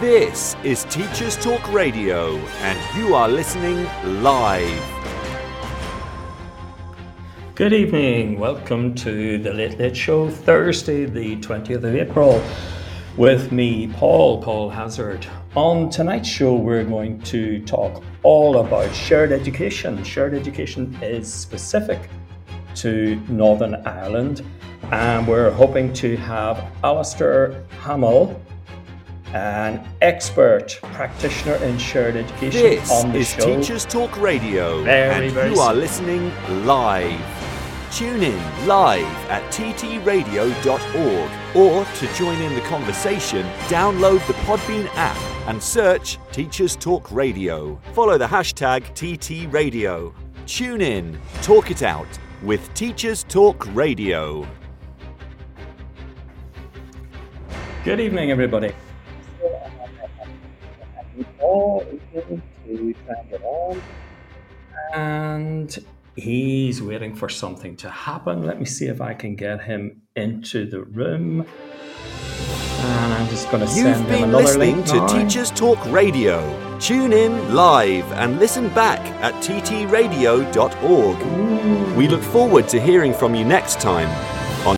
This is Teachers Talk Radio, and you are listening live. Good evening. Welcome to the Late Late Show, Thursday, the 20th of April, with me, Paul, Paul Hazzard. On tonight's show, we're going to talk all about shared education. Shared education is specific to Northern Ireland, and we're hoping to have Alistair Hamill an expert practitioner in shared education This on the is show. Teachers Talk Radio, Very, and very you are listening live. Tune in live at ttradio.org or to join in the conversation, download the Podbean app and search Teachers Talk Radio. Follow the hashtag TTRadio. Tune in, talk it out with Teachers Talk Radio. Good evening, everybody. And he's waiting for something to happen. Let me see if I can get him into the room. And I'm just going to send You've him been another listening link to now. Teachers Talk Radio. Tune in live and listen back at ttradio.org. We look forward to hearing from you next time on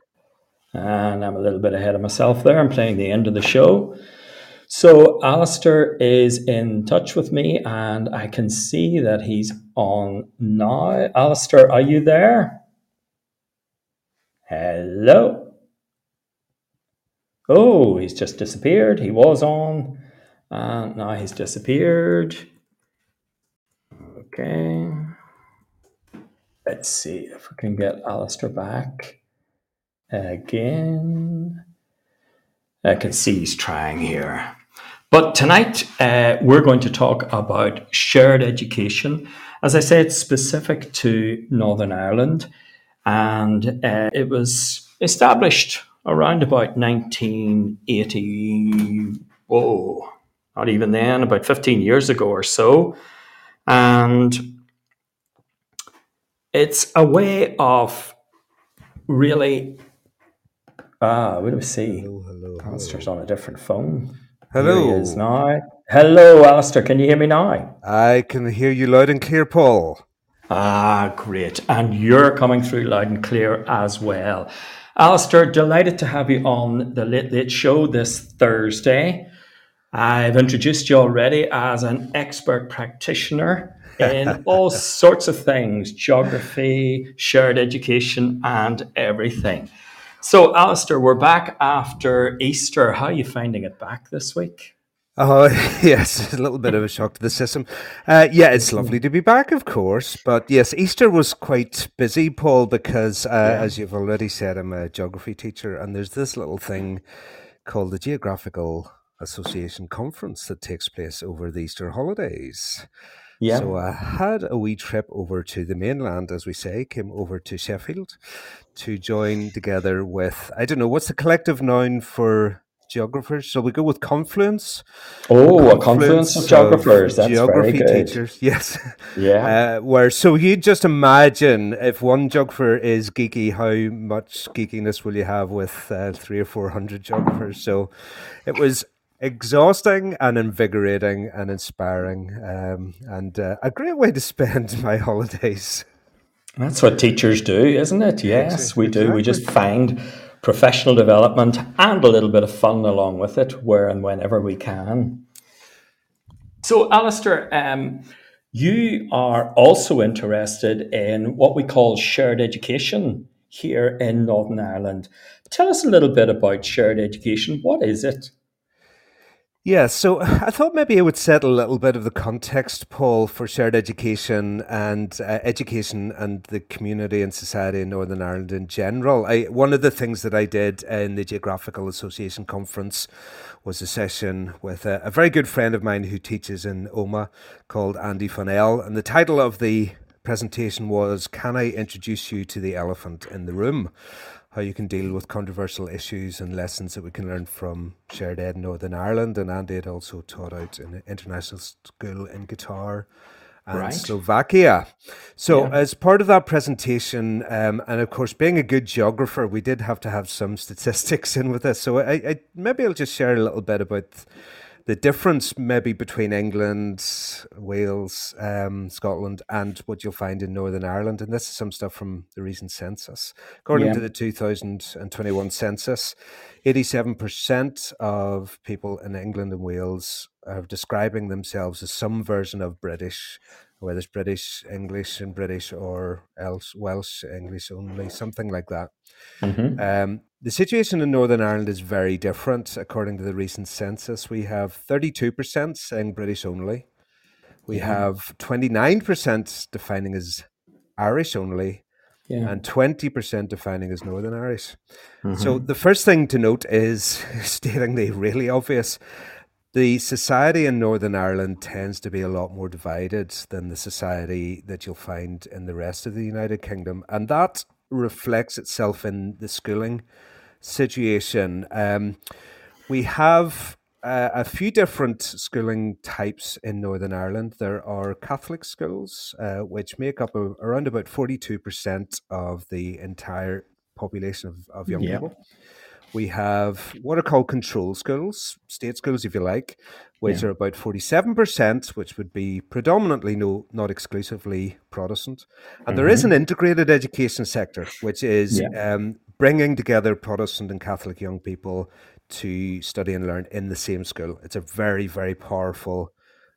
And I'm a little bit ahead of myself there. I'm playing the end of the show. So Alistair is in touch with me and I can see that he's on now. Alistair, are you there? Hello. Oh, he's just disappeared. He was on and now he's disappeared. Okay. Let's see if we can get Alistair back again. I can see he's trying here. But tonight uh, we're going to talk about shared education. As I said, specific to Northern Ireland, and uh, it was established around about 1980. Whoa, not even then, about 15 years ago or so. And it's a way of really Ah, what do we see? Hello, hello, Alistair's on a different phone. Hello. He now. Hello, Alistair. Can you hear me now? I can hear you loud and clear, Paul. Ah, great. And you're coming through loud and clear as well. Alistair, delighted to have you on the Late Late Show this Thursday. I've introduced you already as an expert practitioner in all sorts of things geography, shared education, and everything. So, Alistair, we're back after Easter. How are you finding it back this week? Oh, yes, a little bit of a shock to the system. Uh, yeah, it's lovely to be back, of course. But yes, Easter was quite busy, Paul, because uh, as you've already said, I'm a geography teacher, and there's this little thing called the Geographical Association Conference that takes place over the Easter holidays. Yeah. So I had a wee trip over to the mainland, as we say, came over to Sheffield to join together with, I don't know, what's the collective noun for geographers? Shall we go with confluence? oh, a confluence of geographers. That's geography very good. teachers, yes. Yeah. Uh, where so you just imagine if one geographer is geeky, how much geekiness will you have with uh, three or four hundred geographers? So it was exhausting and invigorating and inspiring, um, and uh, a great way to spend my holidays. That's what teachers do, isn't it? Yes, we do. We just find professional development and a little bit of fun along with it where and whenever we can. So, Alistair, um, you are also interested in what we call shared education here in Northern Ireland. Tell us a little bit about shared education. What is it? Yeah, so I thought maybe I would set a little bit of the context, Paul, for shared education and uh, education and the community and society in Northern Ireland in general. I, one of the things that I did in the Geographical Association conference was a session with a, a very good friend of mine who teaches in Omagh called Andy Fonnell. And the title of the presentation was Can I Introduce You to the Elephant in the Room? How you can deal with controversial issues and lessons that we can learn from Shared Ed in Northern Ireland. And Andy had also taught out in an international school in Qatar and Right. Slovakia. So, Yeah. as part of that presentation, um, and of course, being a good geographer, we did have to have some statistics in with this. So, I, I maybe I'll just share a little bit about the difference maybe between England, Wales, um, Scotland, and what you'll find in Northern Ireland, and this is some stuff from the recent census. According yeah. to the 2021 census, 87% of people in England and Wales are describing themselves as some version of British, whether it's British English and British or else Welsh English only, something like that. Mm-hmm. Um, the situation in Northern Ireland is very different. According to the recent census, we have 32% saying British only. We yeah. have 29% defining as Irish only. Yeah. And 20% defining as Northern Irish. Mm-hmm. So, the first thing to note is stating the really obvious the society in Northern Ireland tends to be a lot more divided than the society that you'll find in the rest of the United Kingdom. And that reflects itself in the schooling situation. Um, we have uh, a few different schooling types in Northern Ireland. There are Catholic schools, uh, which make up a, around about 42% of the entire population of, of young people. We have what are called control schools, state schools, if you like, which yeah. are about 47%, which would be predominantly, no, not exclusively Protestant. And mm-hmm. there is mm-hmm. an integrated education sector, which is yeah. um, bringing together Protestant and Catholic young people to study and learn in the same school. It's a very, very powerful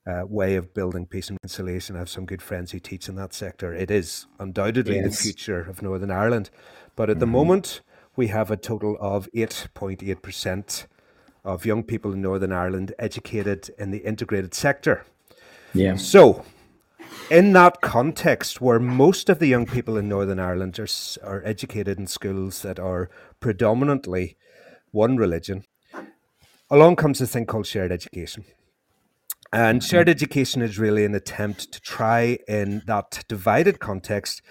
uh, way of building peace and reconciliation. I have some good friends who teach in that sector. It is undoubtedly yes. the future of Northern Ireland. But at mm-hmm. the moment, we have a total of 8.8% of young people in Northern Ireland educated in the integrated sector. Yeah. So, in that context, where most of the young people in Northern Ireland are, are educated in schools that are predominantly one religion, along comes this thing called shared education. And shared mm-hmm. education is really an attempt to try, in that divided context,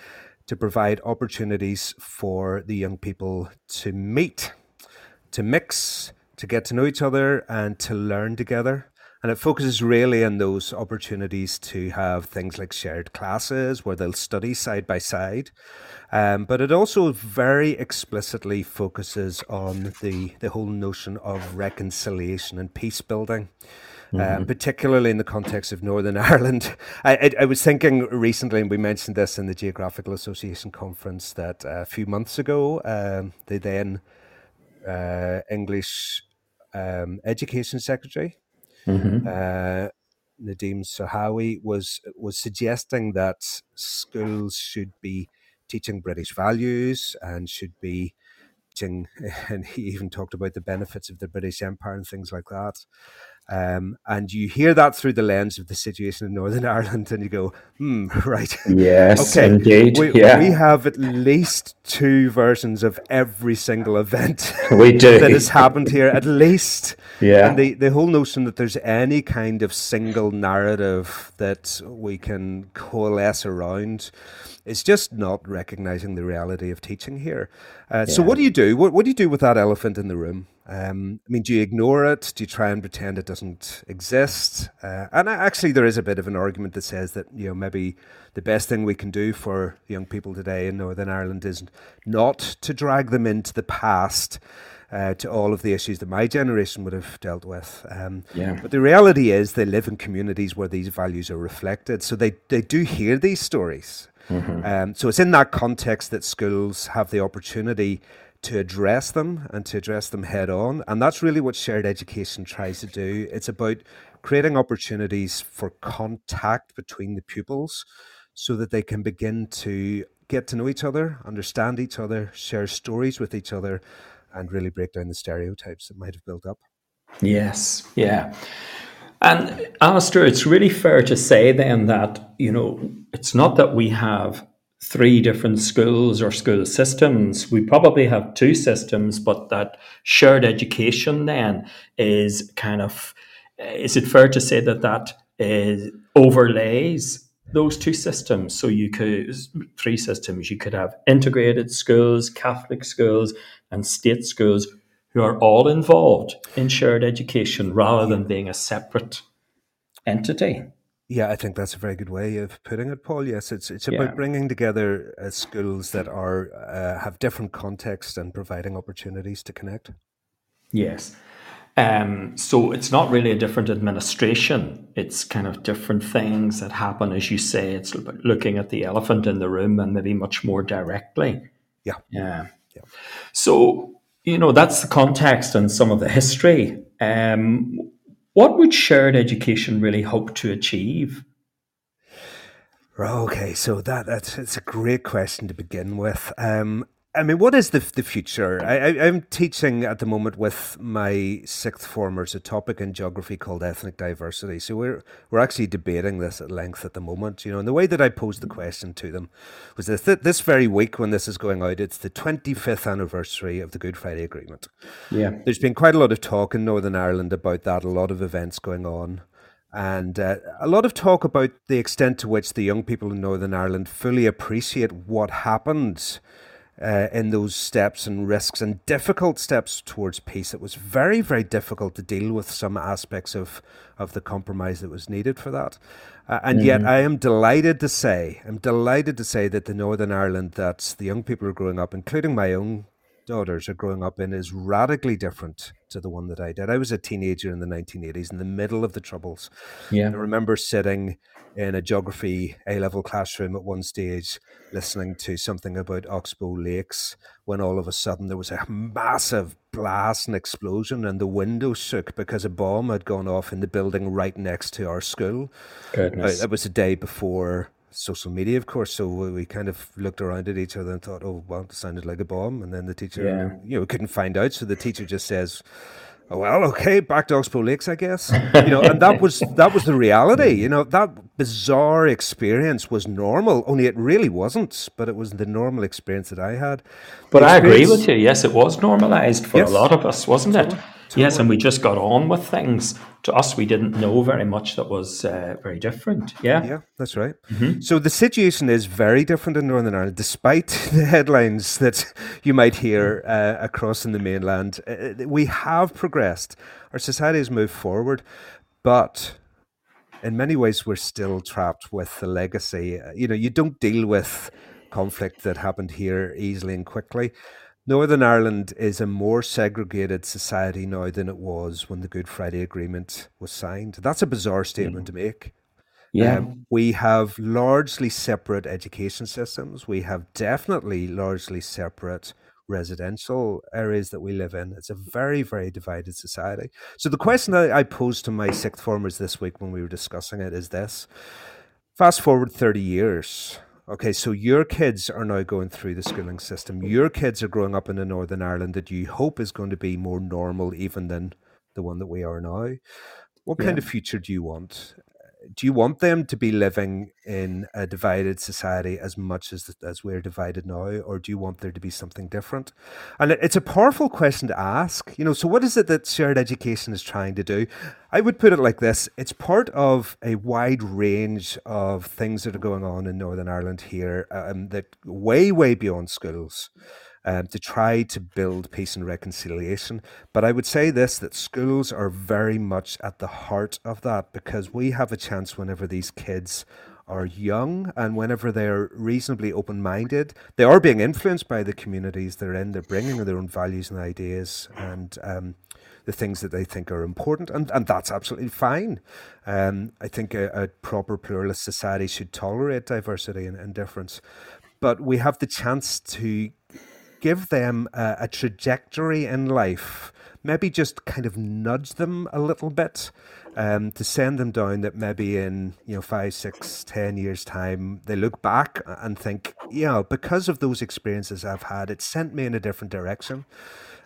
to provide opportunities for the young people to meet, to mix, to get to know each other, and to learn together. And it focuses really on those opportunities to have things like shared classes where they'll study side by side. Um, but it also very explicitly focuses on the, the whole notion of reconciliation and peace building. Um, mm-hmm. Um, particularly in the context of Northern Ireland. I, I, I, was thinking recently, and we mentioned this in the Geographical Association conference, that a few months ago, um, the then uh, English um, Education Secretary, mm-hmm. uh, Nadhim Zahawi, was was suggesting that schools should be teaching British values and should be teaching, and he even talked about the benefits of the British Empire and things like that. Um, and you hear that through the lens of the situation in Northern Ireland, and you go, hmm, right. Yes, okay. indeed. We, yeah. we have at least two versions of every single event we do. that has happened here, at least. Yeah. And the, the whole notion that there's any kind of single narrative that we can coalesce around is just not recognizing the reality of teaching here. Uh, yeah. So, what do you do? What, what do you do with that elephant in the room? Um, I mean, do you ignore it? Do you try and pretend it doesn't exist? Uh, and actually, there is a bit of an argument that says that you know maybe the best thing we can do for young people today in Northern Ireland is not to drag them into the past. Uh, to all of the issues that my generation would have dealt with. Um, yeah. But the reality is, they live in communities where these values are reflected. So they, they do hear these stories. Mm-hmm. Um, so it's in that context that schools have the opportunity to address them and to address them head on. And that's really what shared education tries to do. It's about creating opportunities for contact between the pupils so that they can begin to get to know each other, understand each other, share stories with each other, and really break down the stereotypes that might have built up. Yes, yeah. And Alistair, it's really fair to say then that, you know, it's not that we have three different schools or school systems. We probably have two systems, but that shared education then is kind of, is it fair to say that that is, overlays those two systems? So you could, three systems, you could have integrated schools, Catholic schools, and state schools who are all involved in shared education rather than being a separate entity. Yeah, I think that's a very good way of putting it, Paul. Yes, it's it's about yeah. bringing together uh, schools that are uh, have different contexts and providing opportunities to connect. Yes. Um, so it's not really a different administration. It's kind of different things that happen, as you say. It's looking at the elephant in the room and maybe much more directly. Yeah. Yeah. yeah. So, you know, that's the context and some of the history. Um, what would shared education really hope to achieve? Okay, so that that's it's a great question to begin with. Um, I mean, what is the the future? I, I, am teaching at the moment with my sixth formers a topic in geography called ethnic diversity. So we're we're actually debating this at length at the moment. You know, and the way that I posed the question to them was this: this very week when this is going out, it's the 25th anniversary of the Good Friday Agreement. Yeah, there's been quite a lot of talk in Northern Ireland about that. A lot of events going on. And uh, a lot of talk about the extent to which the young people in Northern Ireland fully appreciate what happened uh, in those steps and risks and difficult steps towards peace. It was very, very difficult to deal with some aspects of, of the compromise that was needed for that. Uh, and mm-hmm. yet, I am delighted to say, I'm delighted to say that the Northern Ireland that the young people are growing up, including my own daughters, are growing up in, is radically different to the one that I did. I was a teenager in the 1980s, in the middle of the Troubles. Yeah. I remember sitting in a geography A level classroom at one stage, listening to something about Oxbow Lakes, when all of a sudden there was a massive blast and explosion, and the window shook because a bomb had gone off in the building right next to our school. Goodness. Uh, it was the day before social media, of course. So we kind of looked around at each other and thought, "Oh, well, it sounded like a bomb." And then the teacher, yeah. you know, we couldn't find out, so the teacher just says, oh, well, okay, back to Oxbow Lakes, I guess. You know, and that was that was the reality. You know, that bizarre experience was normal, only it really wasn't. But it was the normal experience that I had. But I agree with you. Yes, it was normalized for yes. a lot of us, wasn't it? Yes, and we just got on with things. To us, we didn't know very much that was uh, very different. Yeah, yeah, that's right. Mm-hmm. So the situation is very different in Northern Ireland, despite the headlines that you might hear uh, across in the mainland. Uh, uh, we have progressed. Our society has moved forward, but in many ways, we're still trapped with the legacy. Uh, you know, you don't deal with conflict that happened here easily and quickly. Northern Ireland is a more segregated society now than it was when the Good Friday Agreement was signed. That's a bizarre statement to make. Yeah. Um, we have largely separate education systems. We have definitely largely separate residential areas that we live in. It's a very, very divided society. So the question that I posed to my sixth formers this week when we were discussing it is this. Fast forward 30 years Okay, so your kids are now going through the schooling system. Your kids are growing up in a Northern Ireland that you hope is going to be more normal even than the one that we are now. What kind of future do you want? Do you want them to be living in a divided society as much as as we're divided now, or do you want there to be something different? And it's a powerful question to ask. You know, so what is it that shared education is trying to do? I would put it like this: it's part of a wide range of things that are going on in Northern Ireland here, um, that way, way beyond schools um, to try to build peace and reconciliation. But I would say this that schools are very much at the heart of that because we have a chance whenever these kids are young and whenever they're reasonably open minded, they are being influenced by the communities they're in. They're bringing their own values and ideas and um, the things that they think are important, and, and that's absolutely fine. Um, I think a, a, proper pluralist society should tolerate diversity and, and difference. But we have the chance to give them a, a trajectory in life, maybe just kind of nudge them a little bit. Um, to send them down that maybe in you know five, six, ten years time they look back and think, know, because of those experiences I've had, it sent me in a different direction.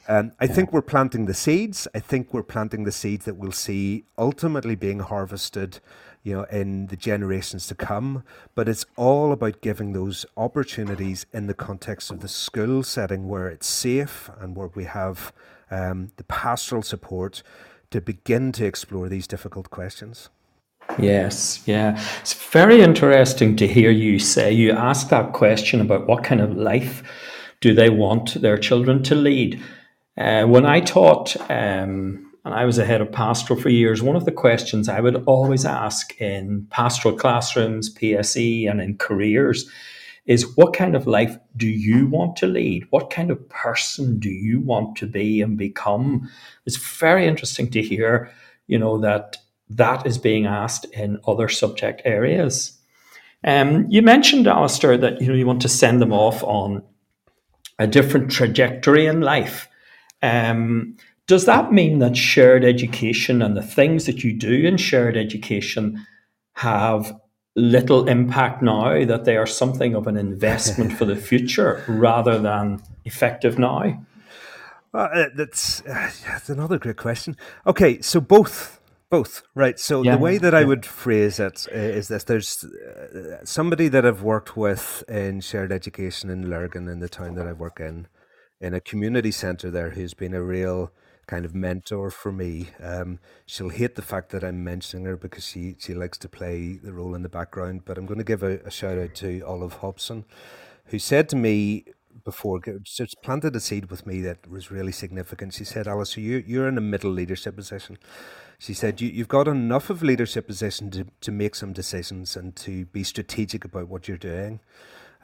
Um, I think we're planting the seeds. I think we're planting the seeds that we'll see ultimately being harvested you know, in the generations to come. But it's all about giving those opportunities in the context of the school setting where it's safe and where we have um, the pastoral support to begin to explore these difficult questions. Yes, yeah. It's very interesting to hear you say you asked that question about what kind of life do they want their children to lead. Uh, when I taught um, and I was a head of pastoral for years, one of the questions I would always ask in pastoral classrooms, PSE, and in careers is what kind of life do you want to lead? What kind of person do you want to be and become? It's very interesting to hear, you know, that that is being asked in other subject areas. Um, you mentioned, Alistair, that you know you want to send them off on a different trajectory in life. Um, does that mean that shared education and the things that you do in shared education have little impact now, that they are something of an investment for the future rather than effective now? Well, uh, that's, uh, that's another great question. Okay, so both both, right? So yeah, the way that yeah. I would phrase it uh, is this: there's uh, somebody that I've worked with in shared education in Lurgan, in the town that I work in, in a community centre there, who's been a real kind of mentor for me. Um, she'll hate the fact that I'm mentioning her because she she likes to play the role in the background. But I'm going to give a, a shout out to Olive Hobson, who said to me before, just planted a seed with me that was really significant. She said, Alice, you, you're in a middle leadership position. She said, you, You've got enough of leadership position to, to make some decisions and to be strategic about what you're doing.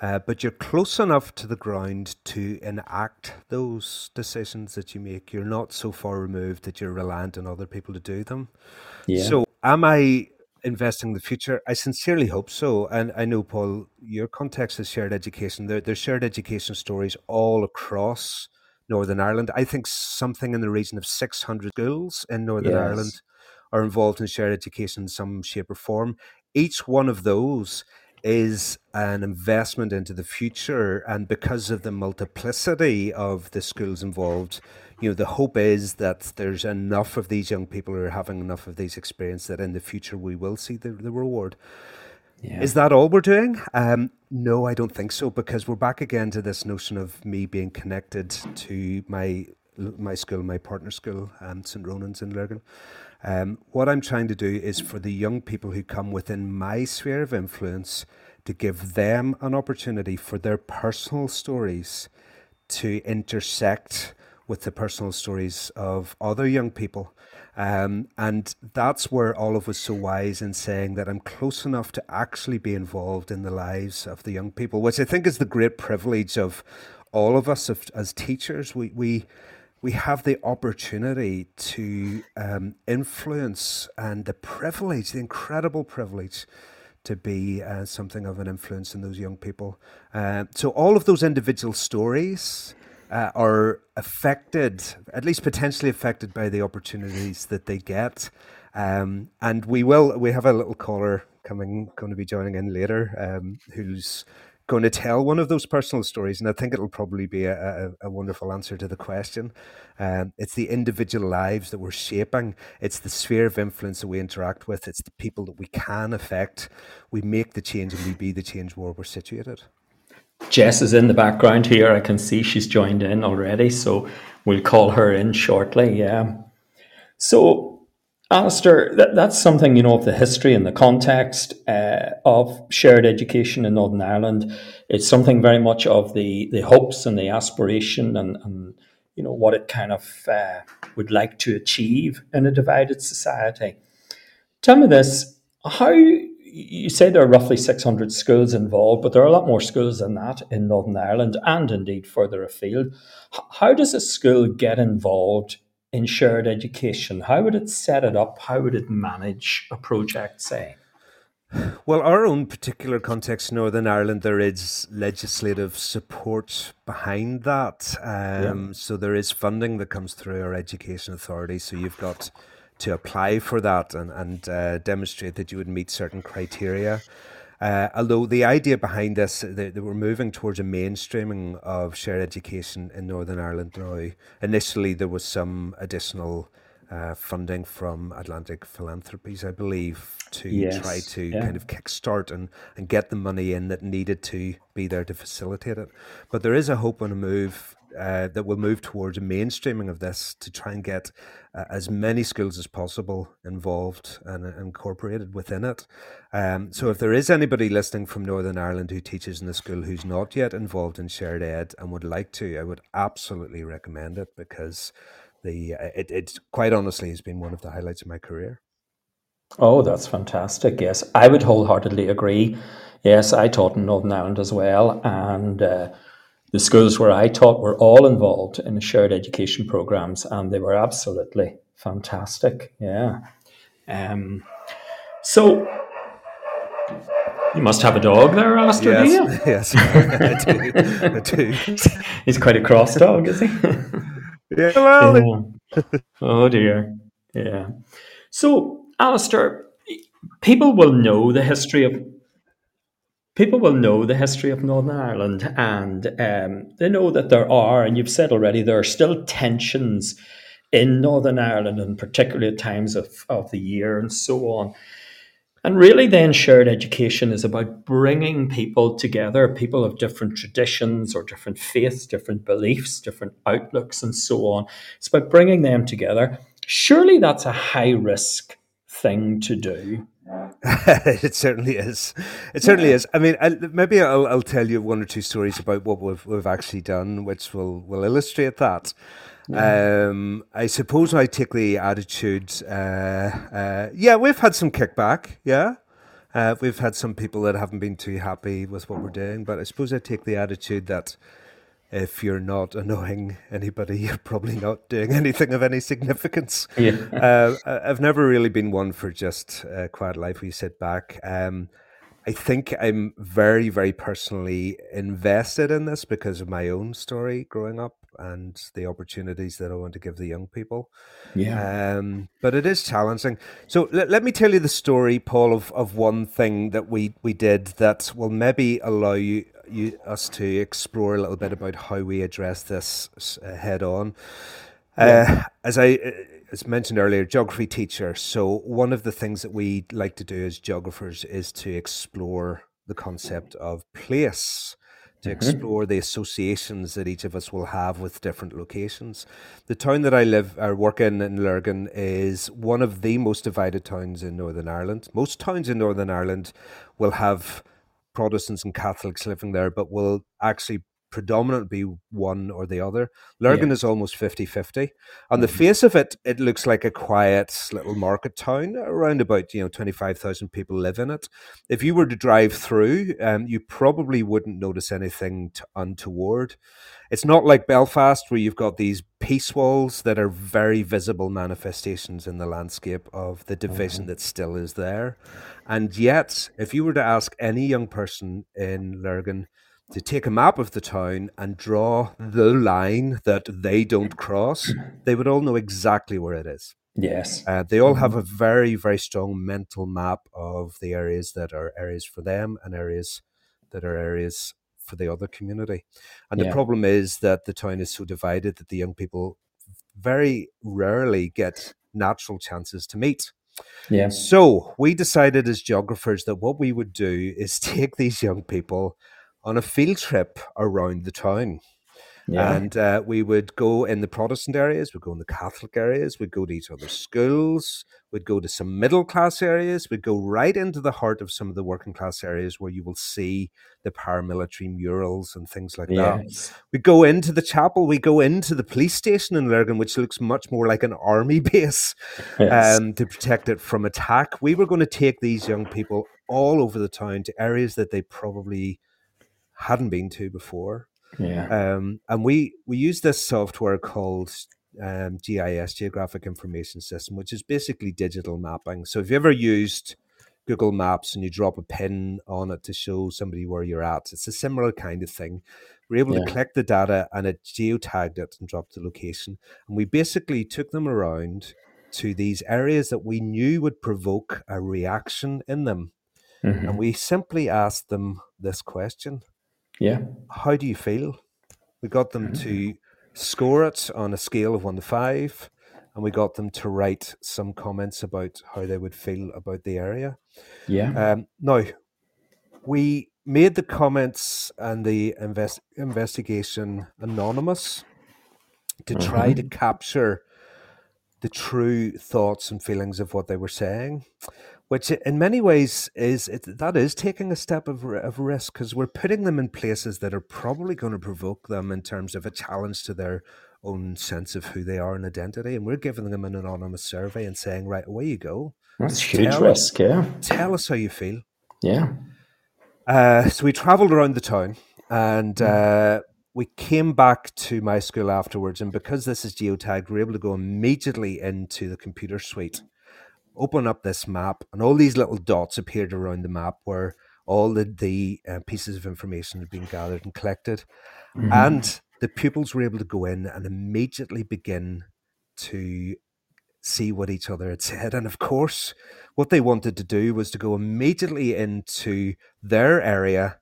Uh, but you're close enough to the ground to enact those decisions that you make. You're not so far removed that you're reliant on other people to do them. Yeah. So, am I investing the future? I sincerely hope so. And I know, Paul, your context is shared education. There, there's shared education stories all across Northern Ireland. I think something in the region of 600 schools in Northern yes. Ireland are involved in shared education in some shape or form. Each one of those is an investment into the future. And because of the multiplicity of the schools involved, you know, the hope is that there's enough of these young people who are having enough of these experiences that in the future we will see the, the reward. Yeah. Is that all we're doing? Um, no, I don't think so, because we're back again to this notion of me being connected to my my school, my partner school, um, St. Ronan's in Lurgan. Um, what I'm trying to do is for the young people who come within my sphere of influence to give them an opportunity for their personal stories to intersect with the personal stories of other young people. Um, and that's where Olive was so wise in saying that I'm close enough to actually be involved in the lives of the young people, which I think is the great privilege of all of us as teachers. We, we, we have the opportunity to um, influence and the privilege, the incredible privilege to be uh, something of an influence in those young people. Uh, so all of those individual stories uh, are affected, at least potentially affected by the opportunities that they get. Um, and we will, we have a little caller coming, going to be joining in later, um, who's going to tell one of those personal stories, and I think it'll probably be a, a, a wonderful answer to the question. Um, it's the individual lives that we're shaping. It's the sphere of influence that we interact with. It's the people that we can affect. We make the change, and we be the change where we're situated. Jess is in the background here. I can see she's joined in already, so we'll call her in shortly. Yeah. So Alistair, that, that's something, you know, of the history and the context uh, of shared education in Northern Ireland. It's something very much of the, the hopes and the aspiration and, and you know, what it kind of uh, would like to achieve in a divided society. Tell me this, how, you say there are roughly 600 schools involved, but there are a lot more schools than that in Northern Ireland and indeed further afield. How does a school get involved in shared education? How would it set it up? How would it manage a project, say? Well, our own particular context, Northern Ireland, there is legislative support behind that. Um, yeah. So there is funding that comes through our education authority. So you've got to apply for that and, and uh, demonstrate that you would meet certain criteria. Uh, although the idea behind this, that we're moving towards a mainstreaming of shared education in Northern Ireland now. Initially, there was some additional uh, funding from Atlantic Philanthropies, I believe, to yes. try to yeah. kind of kickstart and, and get the money in that needed to be there to facilitate it. But there is a hope and a move uh, that will move towards a mainstreaming of this to try and get uh, as many schools as possible involved and uh, incorporated within it. Um, so, if there is anybody listening from Northern Ireland who teaches in the school who's not yet involved in shared ed and would like to, I would absolutely recommend it because the uh, it, it quite honestly has been one of the highlights of my career. Oh, that's fantastic. Yes, I would wholeheartedly agree. Yes, I taught in Northern Ireland as well, and uh, the schools where I taught were all involved in the shared education programs, and they were absolutely fantastic. Yeah. Um, so you must have a dog there, Alistair, yes, do you? Yes, I do. I do. He's quite a cross dog, is he? yeah, well, yeah. Oh dear. Yeah. So, Alistair, people will know the history of people will know the history of Northern Ireland, and um, they know that there are, and you've said already, there are still tensions in Northern Ireland, and particularly at times of, of the year and so on. And really, then, shared education is about bringing people together, people of different traditions or different faiths, different beliefs, different outlooks, and so on. It's about bringing them together. Surely that's a high risk thing to do. it certainly is. It certainly is. I mean, I, maybe I'll, I'll tell you one or two stories about what we've, we've actually done, which will, will illustrate that. Um, I suppose I take the attitude. Uh, uh, yeah, we've had some kickback. Yeah, uh, we've had some people that haven't been too happy with what we're doing. But I suppose I take the attitude that if you're not annoying anybody, you're probably not doing anything of any significance. Yeah. Uh, I've never really been one for just uh, quiet life. We sit back. Um, I think I'm very, very personally invested in this because of my own story growing up and the opportunities that I want to give the young people. Yeah. Um, but it is challenging. So let, let me tell you the story, Paul, of, of one thing that we, we did that will maybe allow you, you us to explore a little bit about how we address this uh, head on. Yeah. Uh, as I uh, as mentioned earlier, geography teacher. So one of the things that we like to do as geographers is to explore the concept of place to mm-hmm. explore the associations that each of us will have with different locations. The town that I live or work in in Lurgan is one of the most divided towns in Northern Ireland. Most towns in Northern Ireland will have Protestants and Catholics living there, but will actually predominantly be one or the other. Lurgan yeah. is almost 50 50. On the mm-hmm. face of it, it looks like a quiet little market town. Around about, you know, 25,000 people live in it. If you were to drive through, um, you probably wouldn't notice anything untoward. It's not like Belfast where you've got these peace walls that are very visible manifestations in the landscape of the division mm-hmm. that still is there. And yet, if you were to ask any young person in Lurgan, to take a map of the town and draw the line that they don't cross, they would all know exactly where it is. Yes. Uh, they all have mm-hmm. a very, very strong mental map of the areas that are areas for them and areas that are areas for the other community. And yeah. the problem is that the town is so divided that the young people very rarely get natural chances to meet. Yeah. So we decided as geographers that what we would do is take these young people on a field trip around the town. Yeah. And uh, we would go in the Protestant areas, we'd go in the Catholic areas, we'd go to each other's schools, we'd go to some middle class areas, we'd go right into the heart of some of the working class areas where you will see the paramilitary murals and things like yes. that. We go into the chapel, we go into the police station in Lurgan, which looks much more like an army base yes. um, to protect it from attack. We were going to take these young people all over the town to areas that they probably hadn't been to before. Yeah. Um, and we we use this software called um, GIS, Geographic Information System, which is basically digital mapping. So if you ever used Google Maps and you drop a pin on it to show somebody where you're at, it's a similar kind of thing. We're able yeah. to collect the data and it geotagged it and dropped the location. And we basically took them around to these areas that we knew would provoke a reaction in them. Mm-hmm. And we simply asked them this question yeah. How do you feel? We got them to mm. score it on a scale of one to five, and we got them to write some comments about how they would feel about the area. Yeah. Um, now, we made the comments and the invest- investigation anonymous to try to mm-hmm. capture the true thoughts and feelings of what they were saying which in many ways is it, that is taking a step of, of risk because we're putting them in places that are probably going to provoke them in terms of a challenge to their own sense of who they are and identity. And we're giving them an anonymous survey and saying, right, away you go. That's huge tell risk, yeah. Tell us how you feel. Yeah. Uh, so we travelled around the town and hmm. uh, we came back to my school afterwards. And because this is geotagged, we we're able to go immediately into the computer suite, open up this map, and all these little dots appeared around the map where all the, the uh, pieces of information had been gathered and collected. Mm-hmm. And the pupils were able to go in and immediately begin to see what each other had said. And of course, what they wanted to do was to go immediately into their area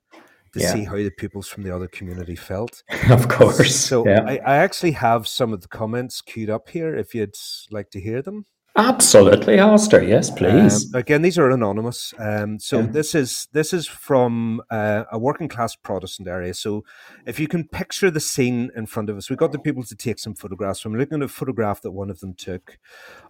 to yeah. see how the pupils from the other community felt. Of course. So yeah. I, I, actually have some of the comments queued up here if you'd like to hear them. Absolutely, Alistair. Yes, please. Um, again, these are anonymous. Um, so yeah. this is this is from uh, a working class Protestant area. So if you can picture the scene in front of us, we got the people to take some photographs. So I'm looking at a photograph that one of them took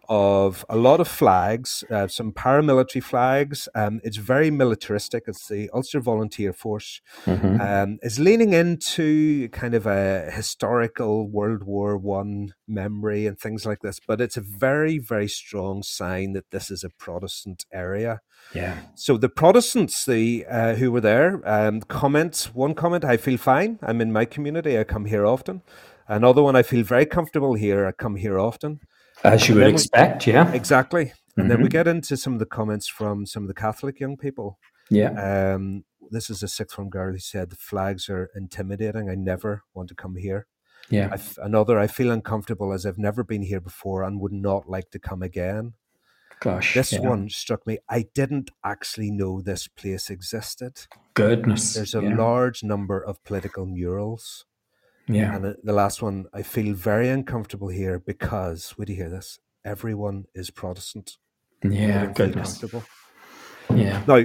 of a lot of flags, uh, some paramilitary flags. Um, it's very militaristic. It's the Ulster Volunteer Force. Mm-hmm. Um, is leaning into kind of a historical World War One memory and things like this. But it's a very, very strong sign that this is a Protestant area. Yeah. So the Protestants, the uh, who were there, um, comment one comment: "I feel fine. I'm in my community. I come here often." Another one: "I feel very comfortable here. I come here often." As you would expect, we, yeah. Exactly. And mm-hmm. then we mm-hmm. get into some of the comments from some of the Catholic young people. Yeah. Um, this is a sixth form girl who said the flags are intimidating. I never want to come here. Yeah. Another, I feel uncomfortable as I've never been here before and would not like to come again. Gosh. This yeah. one struck me. I didn't actually know this place existed. Goodness. There's a yeah. large number of political murals. Yeah. And the last one, I feel very uncomfortable here because, would you hear this? Everyone is Protestant. Yeah, goodness. Yeah. Now,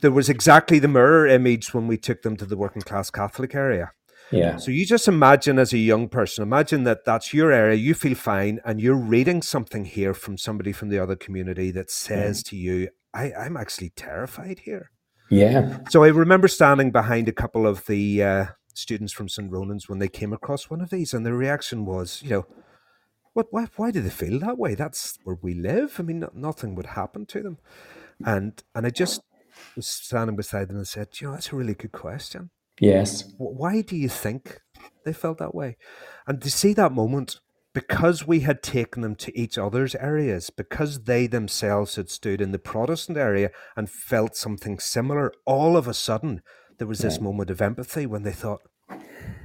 there was exactly the mirror image when we took them to the working class Catholic area. Yeah. So you just imagine as a young person, imagine that that's your area, you feel fine, and you're reading something here from somebody from the other community that says to you, I, I'm actually terrified here. Yeah. So I remember standing behind a couple of the uh, students from St. Ronan's when they came across one of these, and their reaction was, you know, what, why, why do they feel that way? That's where we live. I mean, nothing would happen to them. And and I just was standing beside them and said, you know, that's a really good question. Yes. Why do you think they felt that way? And to see that moment, because we had taken them to each other's areas, because they themselves had stood in the Protestant area and felt something similar, all of a sudden there was this moment of empathy when they thought,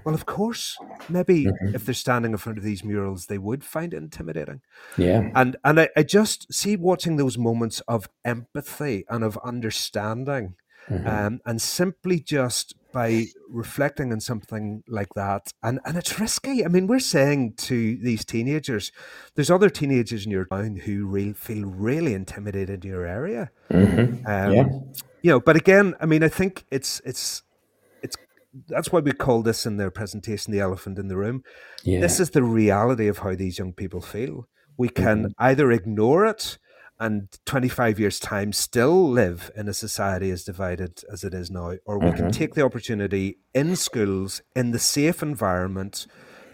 well, of course, maybe mm-hmm. if they're standing in front of these murals, they would find it intimidating. Yeah. And and I, I just see watching those moments of empathy and of understanding, mm-hmm. um, and simply just by reflecting on something like that, and and it's risky. I mean, we're saying to these teenagers, there's other teenagers in your town who re- feel really intimidated in your area. Mm-hmm. Um, yeah you know, but again, I mean, I think it's it's it's that's why we call this in their presentation the elephant in the room. Yeah. This is the reality of how these young people feel. We can mm-hmm. either ignore it and 25 years time still live in a society as divided as it is now or we mm-hmm. can take the opportunity in schools in the safe environment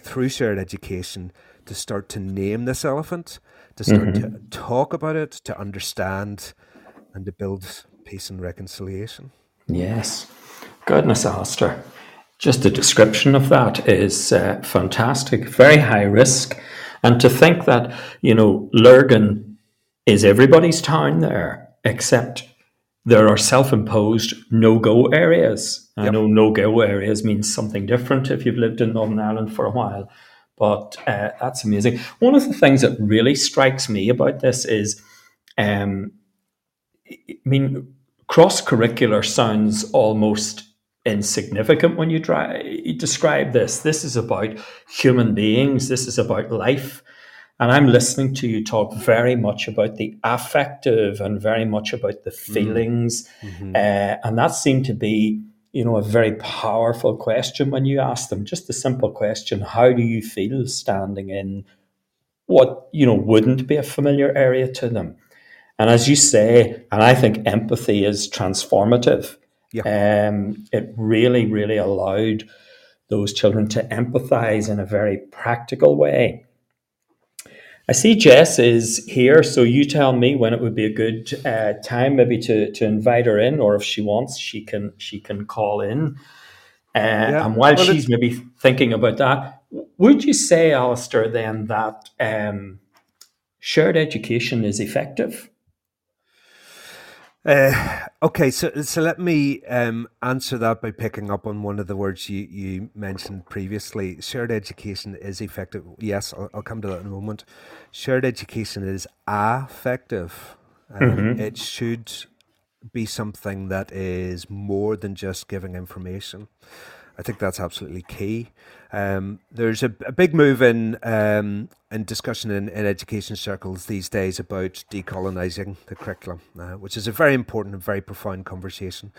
through shared education to start to name this elephant to start mm-hmm. to talk about it to understand and to build peace and reconciliation. Yes. Goodness, Alistair. Just the description of that is uh, fantastic, very high risk. And to think that, you know, Lurgan is everybody's town there, except there are self imposed no go areas. Yep. I know no go areas means something different if you've lived in Northern Ireland for a while, but uh, that's amazing. One of the things that really strikes me about this is, um, I mean, cross curricular sounds almost insignificant when you, try, you describe this. This is about human beings, this is about life. And I'm listening to you talk very much about the affective and very much about the mm-hmm. feelings. Mm-hmm. Uh, and that seemed to be, you know, a very powerful question when you ask them. Just a simple question How do you feel standing in what, you know, wouldn't be a familiar area to them? And as you say, and I think empathy is transformative. Yeah. Um, it really, really allowed those children to empathize in a very practical way. I see Jess is here, so you tell me when it would be a good uh, time, maybe to to invite her in, or if she wants, she can she can call in. Uh, yeah. And while well, she's maybe thinking about that, would you say, Alistair, then that um, shared education is effective? Uh, okay, so so let me um, answer that by picking up on one of the words you, you mentioned previously. Shared education is effective. Yes, I'll, I'll come to that in a moment. Shared education is affective. Um, mm-hmm. It should be something that is more than just giving information. I think that's absolutely key. Um, there's a, a, big move in um, in discussion in, in education circles these days about decolonizing the curriculum, uh, which is a very important and very profound conversation.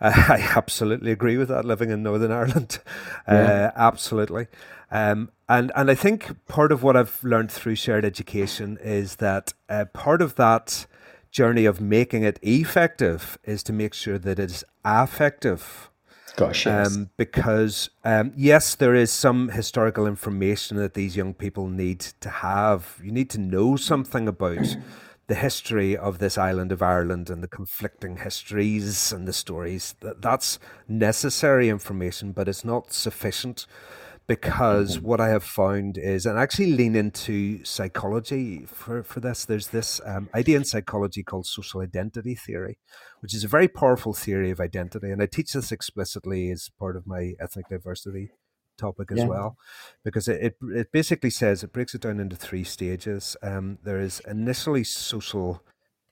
Uh, I absolutely agree with that. Living in Northern Ireland, uh, absolutely. Um, and and I think part of what I've learned through shared education is that uh, part of that journey of making it effective is to make sure that it is affective Gosh, yes. Um, because um, yes, there is some historical information that these young people need to have. You need to know something about the history of this island of Ireland and the conflicting histories and the stories. That's necessary information, but it's not sufficient because mm-hmm. what I have found is, and I actually lean into psychology for, for this, there's this um, idea in psychology called social identity theory, which is a very powerful theory of identity. And I teach this explicitly as part of my ethnic diversity topic as yeah. well, because it, it, it basically says it breaks it down into three stages. Um, there is initially social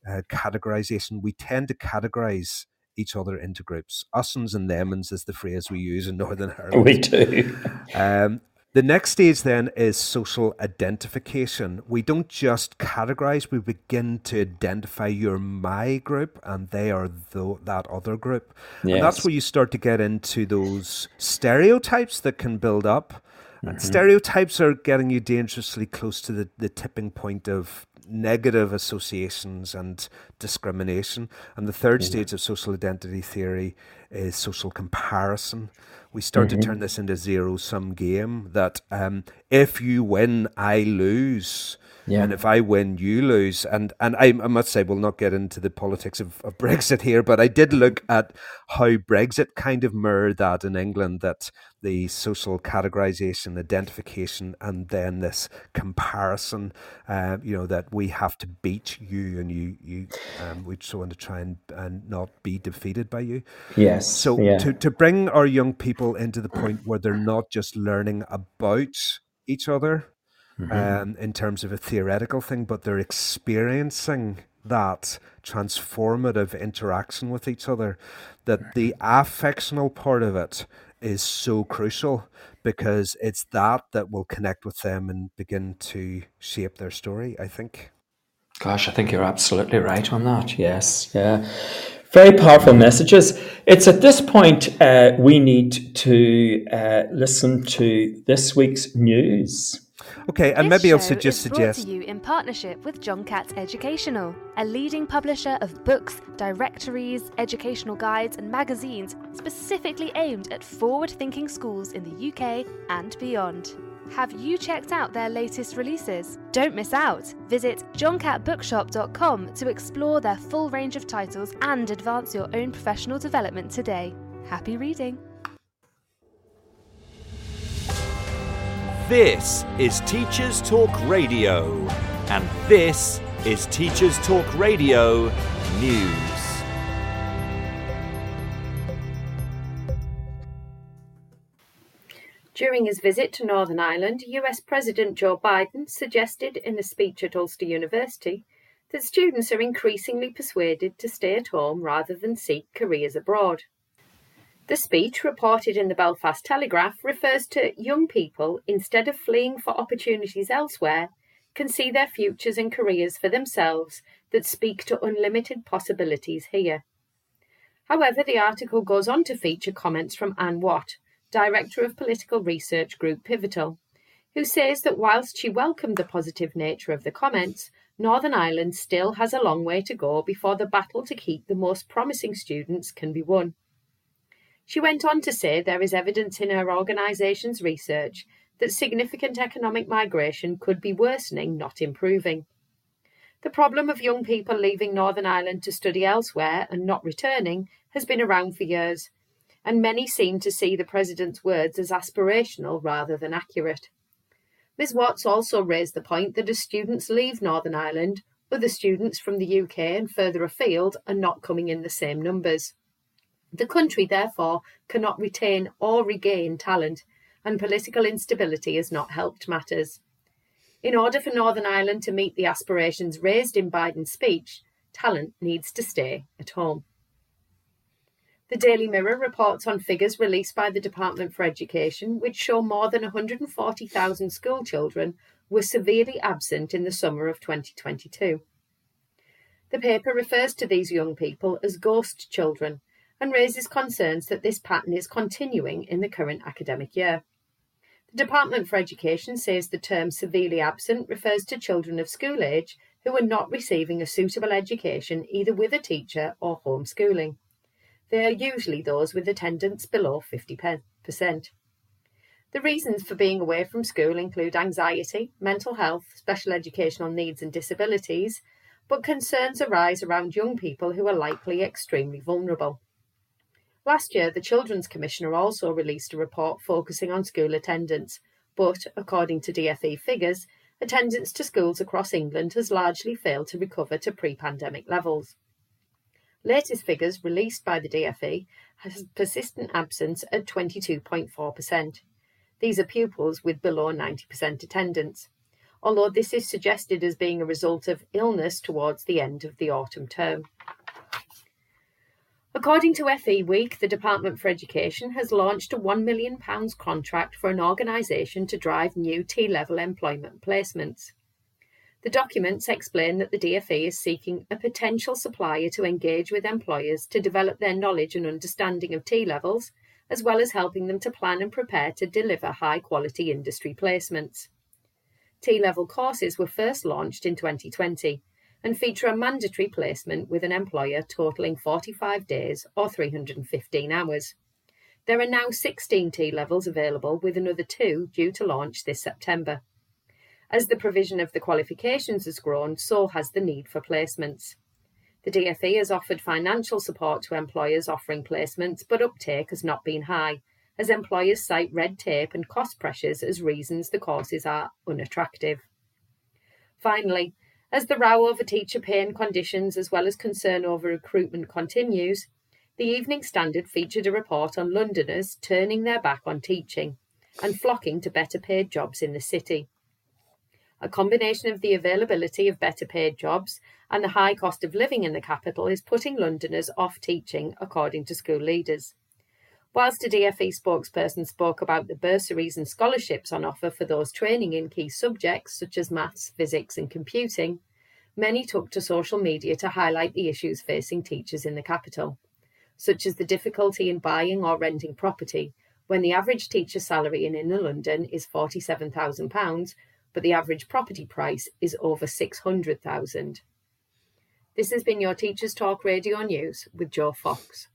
uh, categorization. We tend to categorize each other into groups. Ussens and themans is the phrase we use in Northern Ireland. We do. um, the next stage then is social identification. We don't just categorize, we begin to identify your my group and they are the, that other group. Yes. And that's where you start to get into those stereotypes that can build up. Mm-hmm. Stereotypes are getting you dangerously close to the, the tipping point of negative associations and discrimination. And the 3rd mm-hmm. stage of social identity theory is social comparison. We start mm-hmm. to turn this into zero sum game that um, if you win, I lose. Yeah. And if I win, you lose. And and I, I must say, we'll not get into the politics of, of Brexit here, but I did look at how Brexit kind of mirrored that in England, that the social categorization, identification, and then this comparison, uh, you know, that we have to beat you and you, you um, we just want to try and, and not be defeated by you. Yes. So yeah. to, to bring our young people into the point where they're not just learning about each other, mm-hmm. um, in terms of a theoretical thing, but they're experiencing that transformative interaction with each other. That the affectional part of it is so crucial because it's that that will connect with them and begin to shape their story. I think. Gosh, I think you're absolutely right on that. Yes, yeah. Very powerful messages. It's at this point uh, we need to uh, listen to this week's news. Okay, and this maybe also just suggest. to you in partnership with John Catt Educational, a leading publisher of books, directories, educational guides, and magazines specifically aimed at forward thinking schools in the UK and beyond. Have you checked out their latest releases? Don't miss out! Visit johncattbookshop.com to explore their full range of titles and advance your own professional development today. Happy reading! This is Teachers Talk Radio, and this is Teachers Talk Radio News. During his visit to Northern Ireland, US President Joe Biden suggested in a speech at Ulster University that students are increasingly persuaded to stay at home rather than seek careers abroad. The speech, reported in the Belfast Telegraph, refers to young people, instead of fleeing for opportunities elsewhere, can see their futures and careers for themselves that speak to unlimited possibilities here. However, the article goes on to feature comments from Anne Watt, Director of Political Research Group Pivotal, who says that whilst she welcomed the positive nature of the comments, Northern Ireland still has a long way to go before the battle to keep the most promising students can be won. She went on to say there is evidence in her organisation's research that significant economic migration could be worsening, not improving. The problem of young people leaving Northern Ireland to study elsewhere and not returning has been around for years, and many seem to see the President's words as aspirational rather than accurate. Ms Watts also raised the point that as students leave Northern Ireland, other students from the UK and further afield are not coming in the same numbers. The country, therefore, cannot retain or regain talent, and political instability has not helped matters. In order for Northern Ireland to meet the aspirations raised in Biden's speech, talent needs to stay at home. The Daily Mirror reports on figures released by the Department for Education, which show more than 140,000 school children were severely absent in the summer of 2022. The paper refers to these young people as ghost children and raises concerns that this pattern is continuing in the current academic year. The Department for Education says the term severely absent refers to children of school age who are not receiving a suitable education either with a teacher or homeschooling. They are usually those with attendance below 50%. The reasons for being away from school include anxiety, mental health, special educational needs, and disabilities, but concerns arise around young people who are likely extremely vulnerable. Last year, the Children's Commissioner also released a report focusing on school attendance, but, according to DFE figures, attendance to schools across England has largely failed to recover to pre pandemic levels. Latest figures released by the DFE has persistent absence at 22.4%. These are pupils with below 90% attendance, although this is suggested as being a result of illness towards the end of the autumn term. According to FE Week, the Department for Education has launched a £1 million contract for an organisation to drive new T level employment placements. The documents explain that the DFE is seeking a potential supplier to engage with employers to develop their knowledge and understanding of T levels, as well as helping them to plan and prepare to deliver high quality industry placements. T level courses were first launched in 2020 and feature a mandatory placement with an employer totalling 45 days or 315 hours. There are now 16 T levels available, with another two due to launch this September. As the provision of the qualifications has grown, so has the need for placements. The DFE has offered financial support to employers offering placements, but uptake has not been high, as employers cite red tape and cost pressures as reasons the courses are unattractive. Finally, as the row over teacher pay and conditions, as well as concern over recruitment, continues, the Evening Standard featured a report on Londoners turning their back on teaching and flocking to better paid jobs in the city. A combination of the availability of better paid jobs and the high cost of living in the capital is putting Londoners off teaching, according to school leaders. Whilst a DFE spokesperson spoke about the bursaries and scholarships on offer for those training in key subjects such as maths, physics, and computing, many took to social media to highlight the issues facing teachers in the capital, such as the difficulty in buying or renting property when the average teacher salary in inner London is £47,000, but the average property price is over £600,000. This has been your Teachers Talk Radio News with Joe Fox.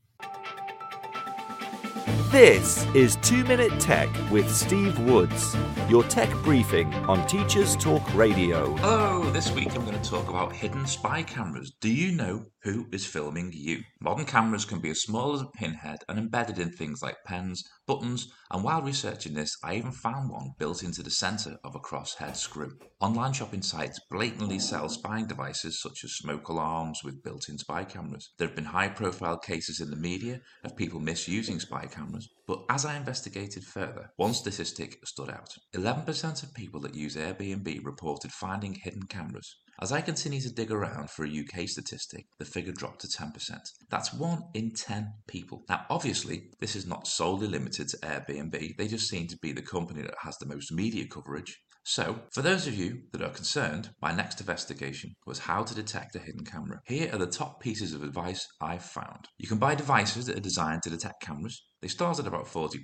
This is 2 Minute Tech with Steve Woods, your tech briefing on Teachers Talk Radio. Hello, this week I'm going to talk about hidden spy cameras. Do you know who is filming you? Modern cameras can be as small as a pinhead and embedded in things like pens, buttons, and while researching this, I even found one built into the centre of a crosshead screw. Online shopping sites blatantly sell spying devices such as smoke alarms with built in spy cameras. There have been high profile cases in the media of people misusing spy cameras, but as I investigated further, one statistic stood out 11% of people that use Airbnb reported finding hidden cameras. As I continue to dig around for a UK statistic, the figure dropped to 10%. That's one in 10 people. Now, obviously, this is not solely limited to Airbnb, they just seem to be the company that has the most media coverage. So, for those of you that are concerned, my next investigation was how to detect a hidden camera. Here are the top pieces of advice I've found. You can buy devices that are designed to detect cameras. They start at about £40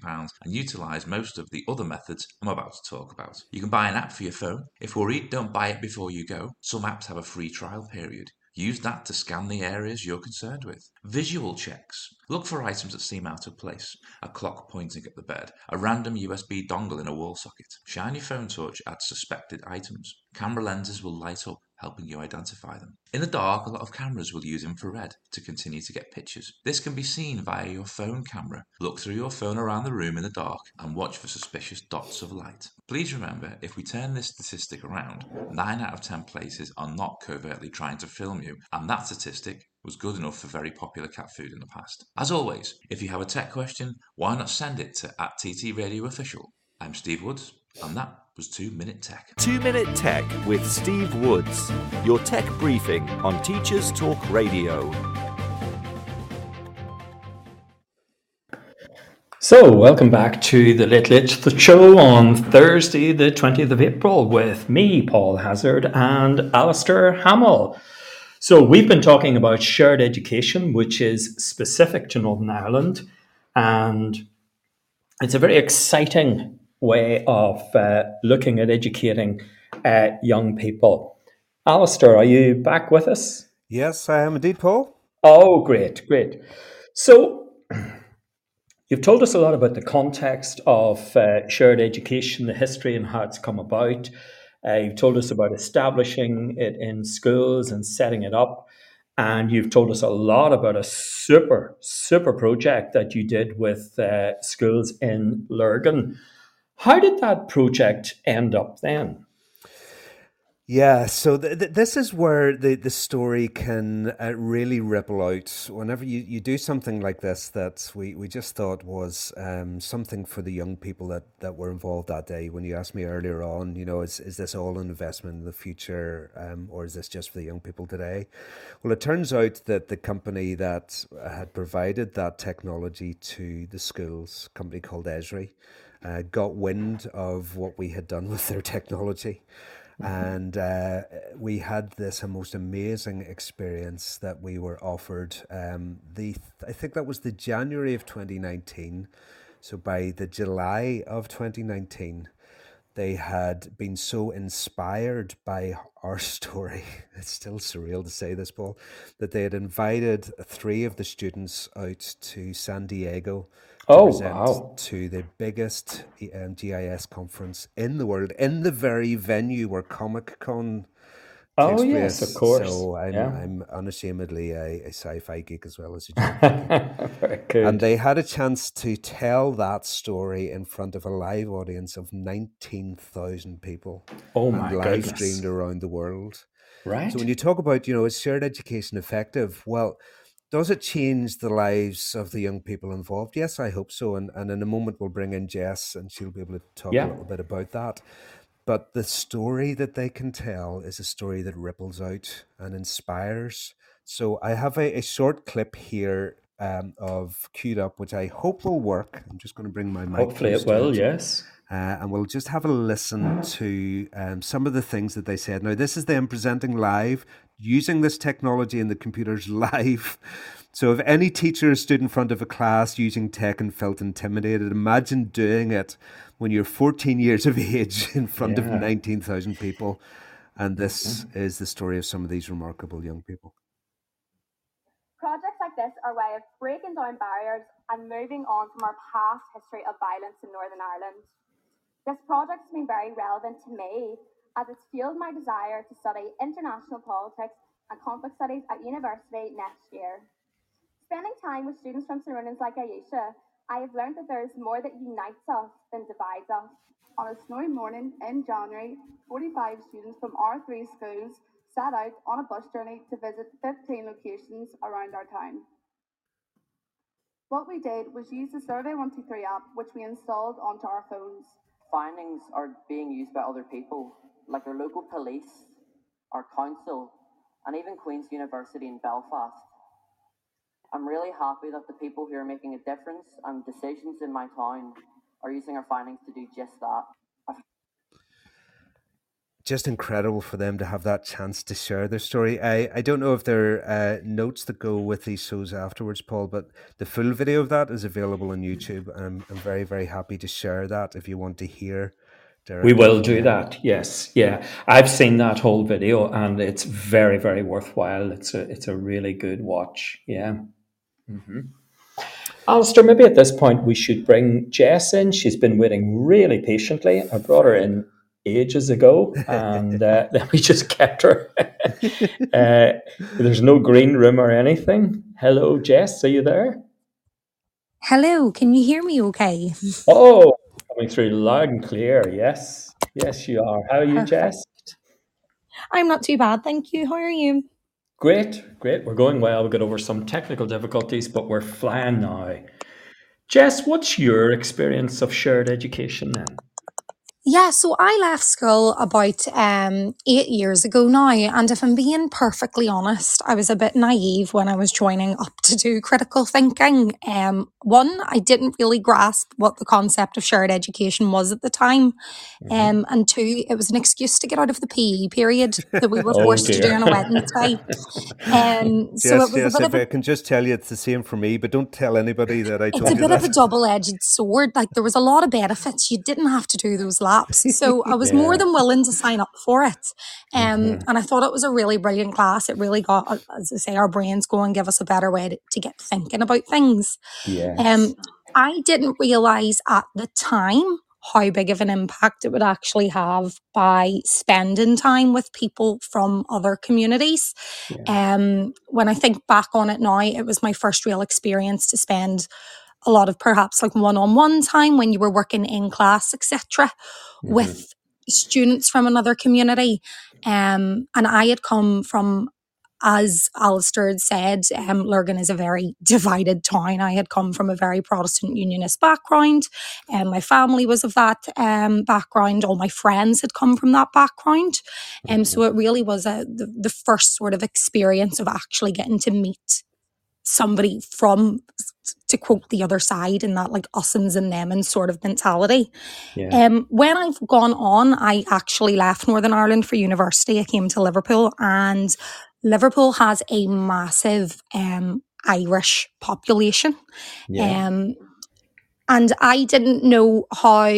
and utilise most of the other methods I'm about to talk about. You can buy an app for your phone. If worried, don't buy it before you go. Some apps have a free trial period. Use that to scan the areas you're concerned with. Visual checks. Look for items that seem out of place. A clock pointing at the bed, a random USB dongle in a wall socket. Shine your phone torch at suspected items. Camera lenses will light up helping you identify them. In the dark, a lot of cameras will use infrared to continue to get pictures. This can be seen via your phone camera. Look through your phone around the room in the dark and watch for suspicious dots of light. Please remember, if we turn this statistic around, 9 out of 10 places are not covertly trying to film you, and that statistic was good enough for very popular cat food in the past. As always, if you have a tech question, why not send it to at TT Radio Official. I'm Steve Woods, and that was 2 Minute Tech. 2 Minute Tech with Steve Woods, your tech briefing on Teachers Talk Radio. So, welcome back to the Late Late the show on Thursday, the 20th of April, with me, Paul Hazzard, and Alistair Hamill. So, we've been talking about shared education, which is specific to Northern Ireland, and it's a very exciting way of uh, looking at educating uh, young people. Alistair, are you back with us? Yes, I am indeed, Paul. Oh, great, great. So, you've told us a lot about the context of uh, shared education, the history, and how it's come about. Uh, you've told us about establishing it in schools and setting it up. And you've told us a lot about a super, super project that you did with uh, schools in Lurgan. How did that project end up then? Yeah, so th- th- this is where the, the story can uh, really ripple out. Whenever you, you do something like this, that we, we just thought was um, something for the young people that, that were involved that day. When you asked me earlier on, you know, is, is this all an investment in the future um, or is this just for the young people today? Well, it turns out that the company that had provided that technology to the schools, company called Esri, uh, got wind of what we had done with their technology. Mm-hmm. And uh, we had this most amazing experience that we were offered. Um, the I think that was the January of 2019. So by the July of 2019, they had been so inspired by our story. It's still surreal to say this, Paul, that they had invited three of the students out to San Diego oh, wow. to the biggest um, GIS conference in the world, in the very venue where Comic Con. Oh yes, of course. So I'm yeah. I'm unashamedly a, a sci-fi geek as well as a Very good. and they had a chance to tell that story in front of a live audience of nineteen thousand people. oh my and live goodness! streamed around the world. Right. So when you talk about, you know, is shared education effective? Well, does it change the lives of the young people involved? Yes, I hope so. And and in a moment we'll bring in Jess and she'll be able to talk Yeah. a little bit about that. But the story that they can tell is a story that ripples out and inspires. So I have a, a short clip here um, of queued up, which I hope will work. I'm just going to bring my mic. Hopefully it will. Yes. uh, and we'll just have a listen to um, some of the things that they said. Now, this is them presenting live, using this technology in the computers live. So, if any teacher stood in front of a class using tech and felt intimidated, imagine doing it when you're 14 years of age in front of Yeah. 19,000 people. And this is the story of some of these remarkable young people. Projects like this are a way of breaking down barriers and moving on from our past history of violence in Northern Ireland. This project has been very relevant to me as it's fueled my desire to study international politics and conflict studies at university next year. Spending time with students from surroundings like Ayesha, I have learned that there is more that unites us than divides us. On a snowy morning in January, 45 students from our three schools set out on a bus journey to visit 15 locations around our town. What we did was use the Survey 123 app, which we installed onto our phones. findings are being used by other people, like our local police, our council, and even Queen's University in Belfast. I'm really happy that the people who are making a difference and decisions in my town are using our findings to do just that. just incredible for them to have that chance to share their story. I, I don't know if there are uh, notes that go with these shows afterwards, Paul, but the full video of that is available on YouTube. And I'm, I'm very, very happy to share that if you want to hear Derek. We will do that. Yes, yeah. I've seen that whole video, and it's very, very worthwhile. It's a, it's a really good watch. Yeah. Mm-hmm. Alistair, maybe at this point we should bring Jess in. She's been waiting really patiently. I brought her in ages ago, and uh, then we just kept her. uh, there's no green room or anything. Hello, Jess. Are you there? Hello, can you hear me okay? Oh, coming through loud and clear. Yes, yes, you are. How are you, Perfect. Jess? I'm not too bad, thank you. How are you? Great, great. We're going well. We got over some technical difficulties, but we're flying now. Jess, what's your experience of shared education then? Yeah, so I left school about um, eight years ago now, and if I'm being perfectly honest, I was a bit naive when I was joining up to do critical thinking. Um, one, I didn't really grasp what the concept of shared education was at the time, um, and two, it was an excuse to get out of the PE period that we were Oh forced to do on a Wednesday. Um, so it was yes. a bit If of a I can just tell you, it's the same for me. But don't tell anybody that I it's a you bit of a double-edged sword. Like there was a lot of benefits. You didn't have to do those laps. So I was more than willing to sign up for it. Um, Mhm. and I thought it was a really brilliant class. It really got, uh, as I say, our brains going, give us a better way to, to get thinking about things. Yes. Um, I didn't realize at the time how big of an impact it would actually have by spending time with people from other communities. Yeah. Um, when I think back on it now, it was my first real experience to spend a lot of perhaps like one-on-one time when you were working in class, etc., Mhm. with students from another community. Um, and I had come from, as Alistair had said, um, Lurgan is a very divided town. I had come from a very Protestant Unionist background, and my family was of that um, background. All my friends had come from that background, and um, so it really was a the, the first sort of experience of actually getting to meet somebody from to quote the other side in that like usins and them and sort of mentality. Yeah. Um, when I've gone on, I actually left Northern Ireland for university. I came to Liverpool, and Liverpool has a massive um, Irish population. Yeah. Um, and I didn't know how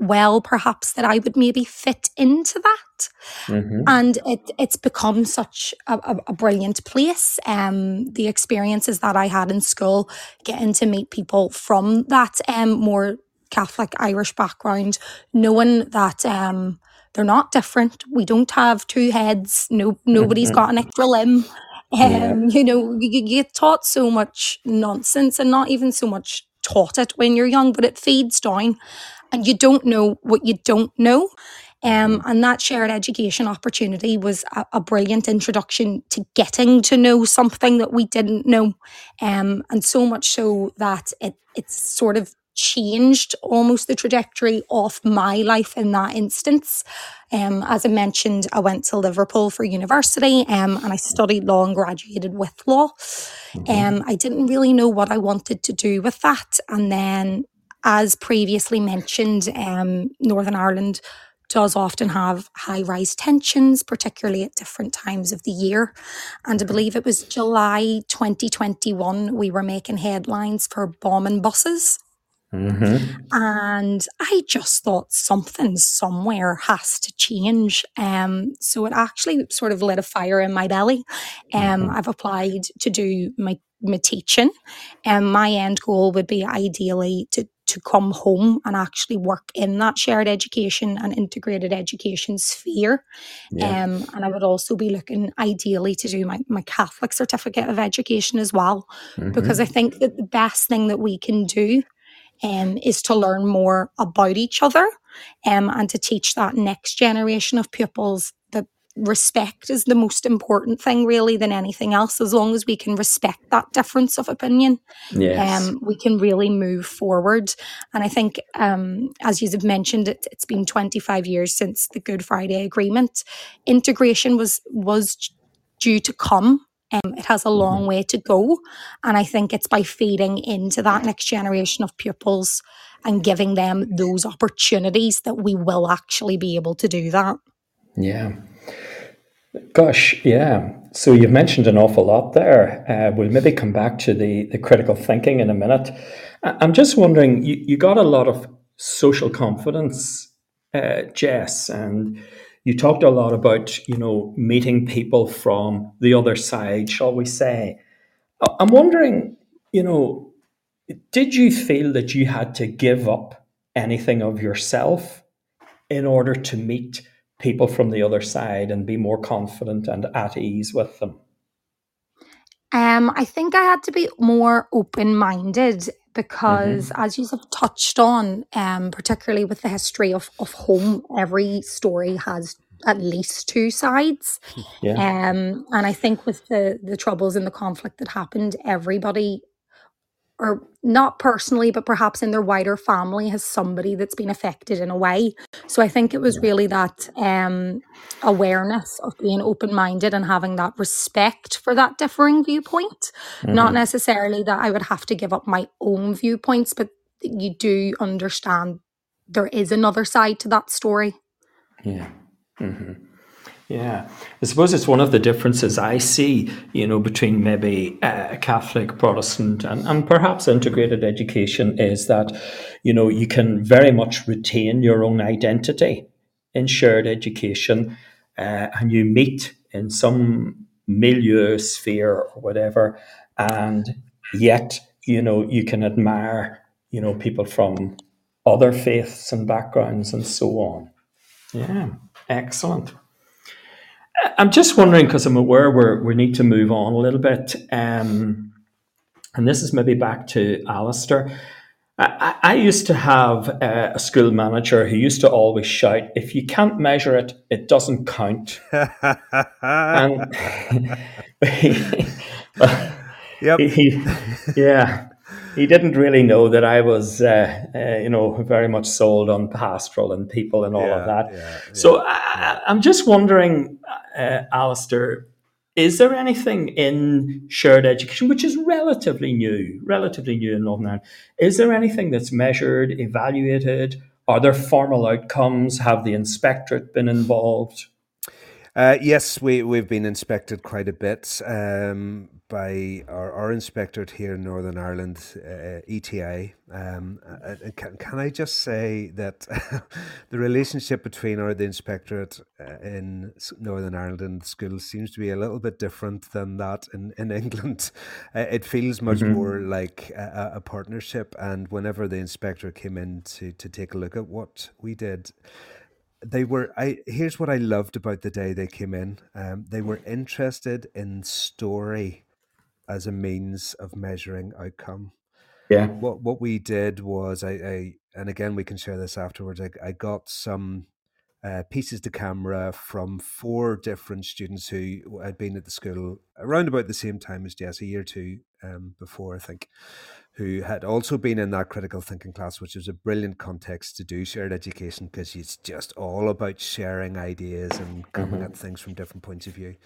well, perhaps, that I would maybe fit into that Mhm. and it it's become such a, a, brilliant place. Um, the experiences that I had in school, getting to meet people from that um more Catholic Irish background, knowing that um they're not different. We don't have two heads. No, nobody's got an extra limb. Yeah. Um, you know, you, you get taught so much nonsense, and not even so much taught it when you're young, but it feeds down, and you don't know what you don't know. Um, and that shared education opportunity was a, a brilliant introduction to getting to know something that we didn't know. Um, and so much so that it it's sort of changed almost the trajectory of my life in that instance. Um, as I mentioned, I went to Liverpool for university um, and I studied law and graduated with law. Um, I didn't really know what I wanted to do with that. And then, as previously mentioned, um, Northern Ireland does often have high rise tensions, particularly at different times of the year. And I believe it was July 2021, we were making headlines for bombing buses. Mhm. And I just thought something somewhere has to change. Um, so it actually sort of lit a fire in my belly. Um, Mhm. I've applied to do my, my teaching. And my end goal would be ideally to to come home and actually work in that shared education and integrated education sphere. Yeah. Um, and I would also be looking ideally to do my, my Catholic certificate of education as well, because Mhm. I think that the best thing that we can do um, is to learn more about each other um, and to teach that next generation of pupils respect is the most important thing, really, than anything else. As long as we can respect that difference of opinion, Yes. um, we can really move forward. And I think, um, as you have mentioned, it, it's been 25 years since the Good Friday Agreement. Integration was was due to come. Um, it has a long way to go. And I think it's by feeding into that next generation of pupils and giving them those opportunities that we will actually be able to do that. Yeah. Gosh, yeah. So you've mentioned an awful lot there. Uh, we'll maybe come back to the, the critical thinking in a minute. I'm just wondering, you, you got a lot of social confidence uh, Jess, and you talked a lot about you know meeting people from the other side, shall we say? I'm wondering, you know, did you feel that you had to give up anything of yourself in order to meet people from the other side and be more confident and at ease with them? Um, I think I had to be more open minded because, Mm-hmm. as you have touched on, um, particularly with the history of, of home, every story has at least two sides. Yeah. Um, and I think with the the troubles and the conflict that happened, everybody, or not personally, but perhaps in their wider family, has somebody that's been affected in a way. So I think it was really that um, awareness of being open minded and having that respect for that differing viewpoint. Not Mhm. necessarily that I would have to give up my own viewpoints, but you do understand there is another side to that story. Yeah. hmm Yeah. I suppose it's one of the differences I see, you know, between maybe uh, Catholic, Protestant, and, and perhaps integrated education is that, you know, you can very much retain your own identity in shared education uh, and you meet in some milieu sphere or whatever, and yet, you know, you can admire, you know, people from other faiths and backgrounds and so on. Yeah, excellent. I'm just wondering because I'm aware we we need to move on a little bit, um, and this is maybe back to Alistair. I, I used to have uh, a school manager who used to always shout, "If you can't measure it, it doesn't count." and Yep. he, he- yeah, he didn't really know that I was, uh, uh, you know, very much sold on pastoral and people and all Yeah, of that. yeah, so I, I'm just wondering, uh, Alistair, is there anything in shared education, which is relatively new, relatively new in Northern Ireland, is there anything that's measured, evaluated? Are there formal outcomes? Have the inspectorate been involved? Uh, yes, we, we've been inspected quite a bit um, by our, our inspectorate here in Northern Ireland, uh, ETI. Um, uh, uh, can, can I just say that the relationship between our the inspectorate uh, in Northern Ireland and schools seems to be a little bit different than that in, in England. Uh, it feels much Mhm. more like a, a a partnership. And whenever the inspector came in to, to take a look at what we did, they were i here's what i loved about the day they came in um, they were interested in story as a means of measuring outcome Yeah. what what we did was i, I and again we can share this afterwards i, I got some uh, pieces to camera from four different students who had been at the school around about the same time as Jess, a year or two um, before, I think, who had also been in that critical thinking class, which was a brilliant context to do shared education because it's just all about sharing ideas and coming Mhm. at things from different points of view.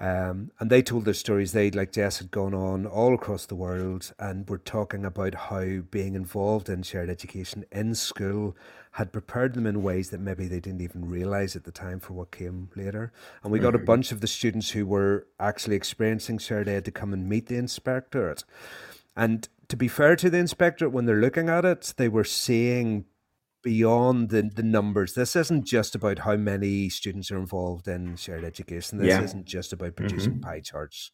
Um, and they told their stories. They, like Jess, had gone on all across the world and were talking about how being involved in shared education in school had prepared them in ways that maybe they didn't even realize at the time for what came later. And we got a Mhm. bunch of the students who were actually experiencing shared ed to come and meet the inspectorate. And to be fair to the inspectorate, when they're looking at it, they were seeing beyond the, the numbers. This isn't just about how many students are involved in shared education. This Yeah. isn't just about producing Mhm. pie charts,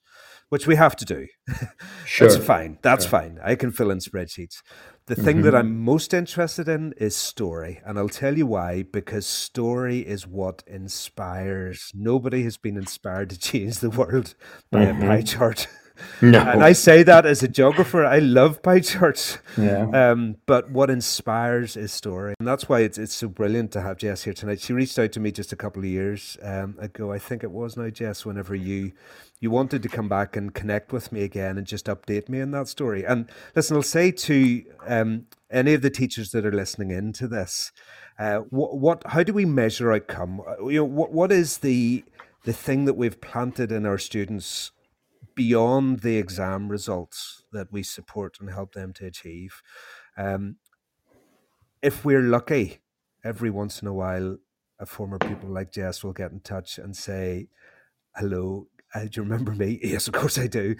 which we have to do. Sure. That's fine. That's Sure. fine. I can fill in spreadsheets. The thing that Mhm. I'm most interested in is story. And I'll tell you why because story is what inspires. Nobody has been inspired to change the world by a pie Mhm. chart. No. And I say that as a geographer. I love pie charts. Yeah. Um, but what inspires is story. And that's why it's, it's so brilliant to have Jess here tonight. She reached out to me just a couple of years um, ago. I think it was now, Jess, whenever you you wanted to come back and connect with me again and just update me on that story. And listen, I'll say to um, any of the teachers that are listening in to this, uh, what, what how do we measure outcome? Uh, You know, what what is the the thing that we've planted in our students beyond the exam results that we support and help them to achieve. Um, if we're lucky, every once in a while, a former pupil like Jess will get in touch and say, "Hello, uh, do you remember me?" Yes, of course I do.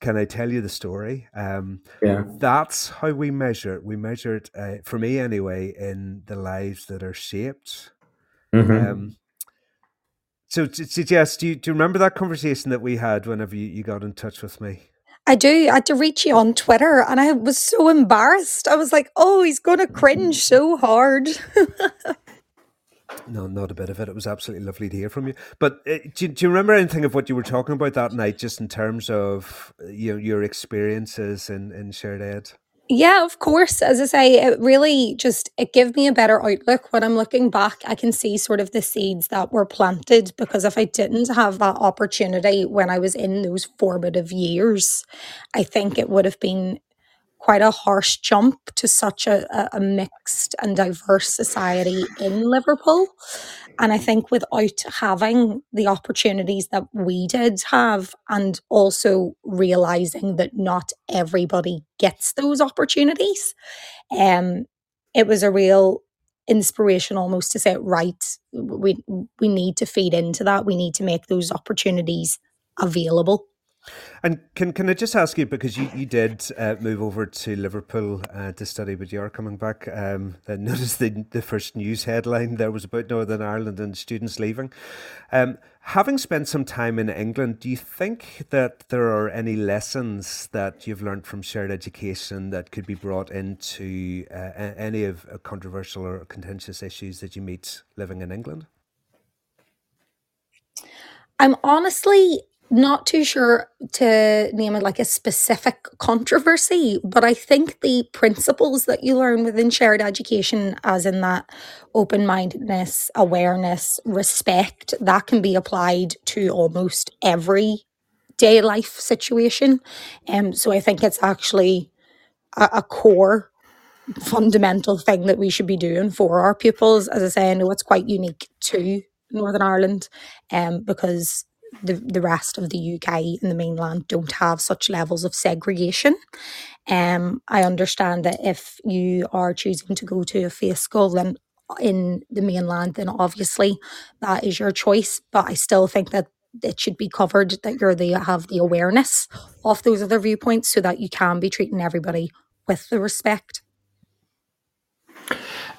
can I tell you the story? Um, yeah. That's how we measure it. We measure it, uh, for me anyway, in the lives that are shaped. Mm-hmm. Um, so, Jess, do you, do you remember that conversation that we had whenever you, you got in touch with me? I do. I had to reach you on Twitter and I was so embarrassed. I was like, oh, he's going to cringe so hard. No, not a bit of it. It was absolutely lovely to hear from you. But uh, do, do, you remember anything of what you were talking about that night, just in terms of uh, you know, your experiences in, in shared ed? Yeah, of course. As I say, it really just it gave me a better outlook when I'm looking back. I can see sort of the seeds that were planted because if I didn't have that opportunity when I was in those formative years, I think it would have been quite a harsh jump to such a, a mixed and diverse society in Liverpool. And I think without having the opportunities that we did have, and also realizing that not everybody gets those opportunities, um, it was a real inspiration almost to say, right, we we need to feed into that. We need to make those opportunities available. And can can I just ask you because you you did uh, move over to Liverpool uh, to study, but you are coming back. Um, noticed the the first news headline there was about Northern Ireland and students leaving. Um, having spent some time in England, do you think that there are any lessons that you've learned from shared education that could be brought into uh, any of uh, controversial or contentious issues that you meet living in England? I'm honestly not too sure to name it like a specific controversy, but I think the principles that you learn within shared education, as in that open mindedness, awareness, respect, that can be applied to almost every day life situation. Um, so I think it's actually a, a core fundamental thing that we should be doing for our pupils. As I say, I know it's quite unique to Northern Ireland um, because the, the rest of the UK and the mainland don't have such levels of segregation. Um, I understand that if you are choosing to go to a faith school, then in the mainland, then obviously that is your choice. But I still think that it should be covered that you're the have the awareness of those other viewpoints so that you can be treating everybody with the respect.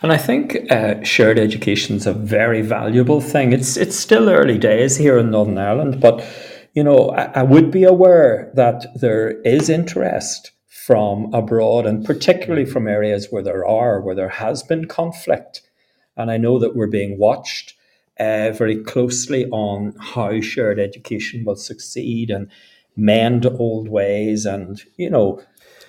And I think uh, shared education is a very valuable thing. It's it's still early days here in Northern Ireland, but you know I, I would be aware that there is interest from abroad, and particularly from areas where there are where there has been conflict. And I know that we're being watched uh, very closely on how shared education will succeed and mend old ways, and you know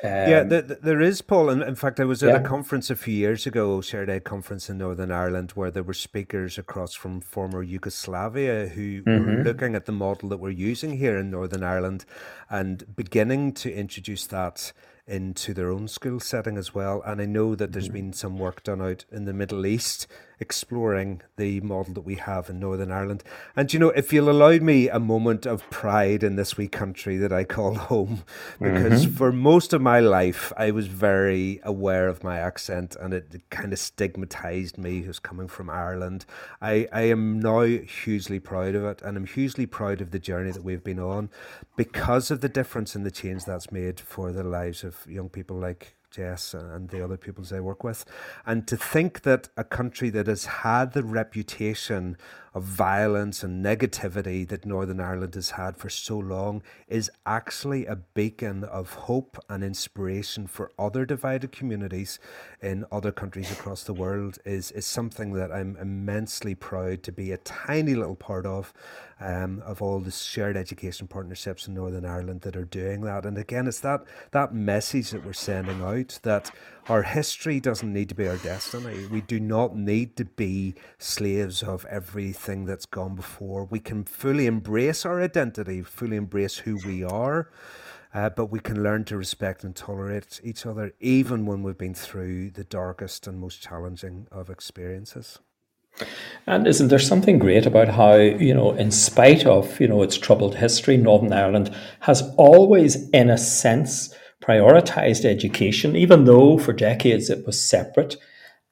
um, yeah, the, the, there is, Paul. And in fact, I was at yeah. a conference a few years ago, Shared Ed conference in Northern Ireland, where there were speakers across from former Yugoslavia who mm-hmm. were looking at the model that we're using here in Northern Ireland and beginning to introduce that into their own school setting as well. And I know that there's mm-hmm. been some work done out in the Middle East exploring the model that we have in Northern Ireland. And you know, if you'll allow me a moment of pride in this wee country that I call home, because mm-hmm. for most of my life I was very aware of my accent and it kind of stigmatized me who's coming from Ireland. I, I am now hugely proud of it and I'm hugely proud of the journey that we've been on because of the difference and the change that's made for the lives of young people like Jess and the other peoples I work with. And to think that a country that has had the reputation of violence and negativity that Northern Ireland has had for so long is actually a beacon of hope and inspiration for other divided communities in other countries across the world is, is something that I'm immensely proud to be a tiny little part of um, of all the shared education partnerships in Northern Ireland that are doing that. And again, it's that that message that we're sending out that our history doesn't need to be our destiny. We do not need to be slaves of everything that's gone before. We can fully embrace our identity, fully embrace who we are. Uh, but we can learn to respect and tolerate each other even when we've been through the darkest and most challenging of experiences. And isn't there something great about how, you know, in spite of, you know, its troubled history, Northern Ireland has always, in a sense, prioritized education, even though for decades it was separate,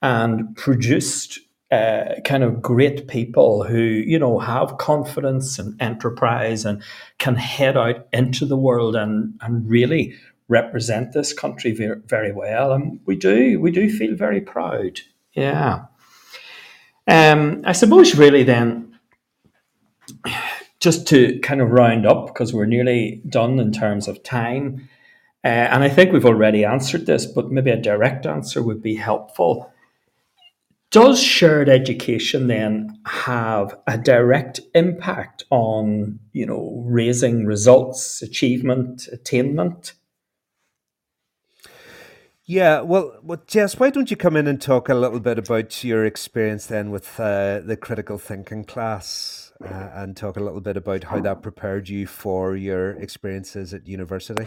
and produced uh, kind of great people who you know have confidence and enterprise and can head out into the world and and really represent this country very, very well and we do we do feel very proud. Yeah. Um, I suppose really then just to kind of round up because we're nearly done in terms of time uh, and I think we've already answered this but maybe a direct answer would be helpful does shared education then have a direct impact on, you know, raising results, achievement, attainment? Yeah, well, well, Jess, why don't you come in and talk a little bit about your experience then with uh, the critical thinking class uh, and talk a little bit about how that prepared you for your experiences at university?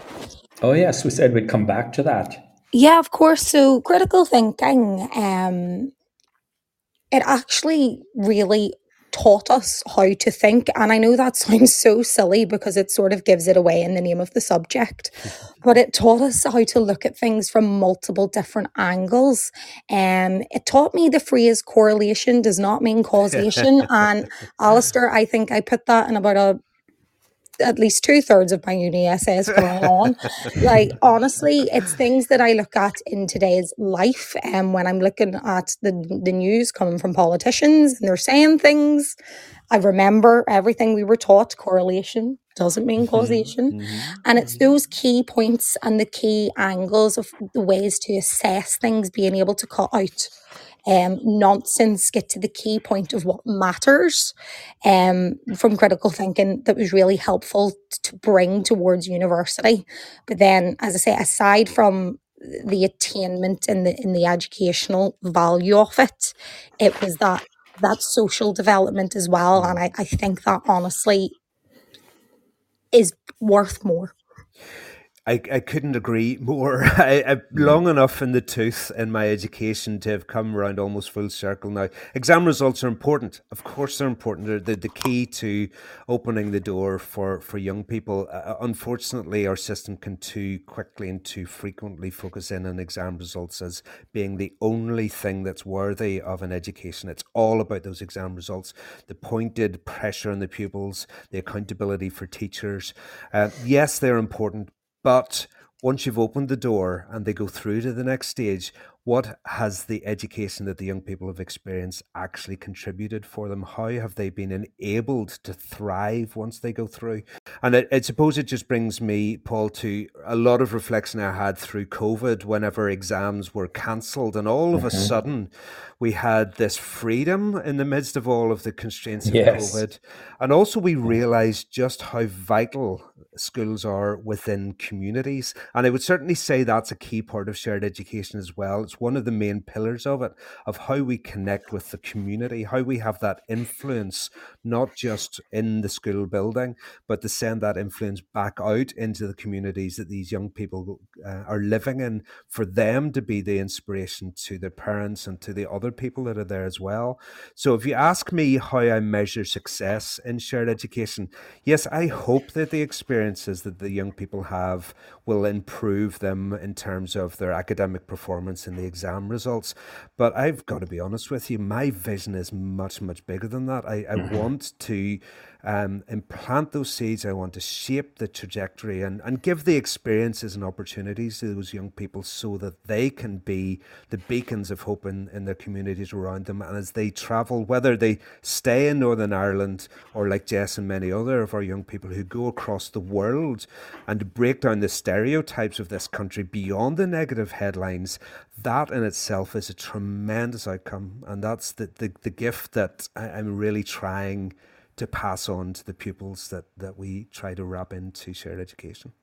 Oh, yes, we said we'd come back to that. Yeah, of course. So critical thinking um, it actually really taught us how to think. And I know that sounds so silly because it sort of gives it away in the name of the subject, but it taught us how to look at things from multiple different angles. And um, it taught me the phrase correlation does not mean causation. and Alistair, I think I put that in about a at least two thirds of my uni essays going on. like honestly, it's things that I look at in today's life, and um, when I'm looking at the the news coming from politicians and they're saying things, I remember everything we were taught. Correlation doesn't mean mm-hmm. causation, mm-hmm. and it's those key points and the key angles of the ways to assess things being able to cut out um, nonsense, get to the key point of what matters um, from critical thinking that was really helpful to bring towards university. But then, as I say, aside from the attainment and the in the educational value of it, it was that that social development as well. And I, I think that honestly is worth more. I, I couldn't agree more. I, I long enough in the tooth in my education to have come around almost full circle now. Exam results are important. Of course, they're important. They're the, the key to opening the door for, for young people. Uh, uh, unfortunately, our system can too quickly and too frequently focus in on exam results as being the only thing that's worthy of an education. It's all about those exam results, the pointed pressure on the pupils, the accountability for teachers. Uh, yes, they're important, but once you've opened the door and they go through to the next stage, what has the education that the young people have experienced actually contributed for them? How have they been enabled to thrive once they go through? And I, I suppose it just brings me, Paul, to a lot of reflection I had through COVID whenever exams were cancelled. And all of mm-hmm. a sudden, we had this freedom in the midst of all of the constraints of yes. COVID. And also, we realized just how vital schools are within communities. And I would certainly say that's a key part of shared education as well. It's one of the main pillars of it, of how we connect with the community, how we have that influence, not just in the school building, but to send that influence back out into the communities that these young people uh, are living in, for them to be the inspiration to their parents and to the other people that are there as well. So if you ask me how I measure success in shared education, yes, I hope that the experiences that the young people have will improve them in terms of their academic performance in the exam results. But I've got to be honest with you, my vision is much, much bigger than that. I, I mm-hmm. want to um, implant those seeds. I want to shape the trajectory and, and give the experiences and opportunities to those young people so that they can be the beacons of hope in, in their communities around them. And as they travel, whether they stay in Northern Ireland or like Jess and many other of our young people who go across the world and break down the stereotypes of this country beyond the negative headlines, that in itself is a tremendous outcome. And that's the, the, the gift that I, I'm really trying to pass on to the pupils that, that we try to wrap into shared education.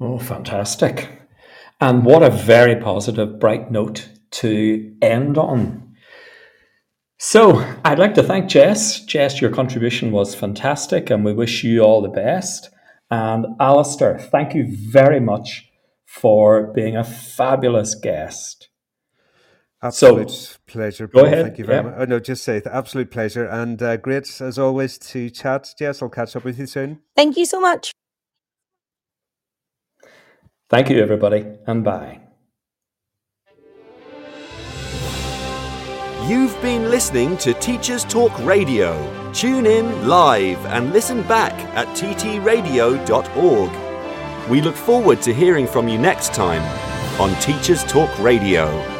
Oh, fantastic. And what a very positive, bright note to end on. So, I'd like to thank Jess. Jess, your contribution was fantastic, and we wish you all the best. And Alistair, thank you very much for being a fabulous guest. Absolute so, pleasure. Paul. Go ahead. Thank you very yeah. much. Oh, no, just say absolute pleasure and uh, great as always to chat. Jess, I'll catch up with you soon. Thank you so much. Thank you, everybody, and bye. You've been listening to Teachers Talk Radio. Tune in live and listen back at ttradio.org. We look forward to hearing from you next time on Teachers Talk Radio.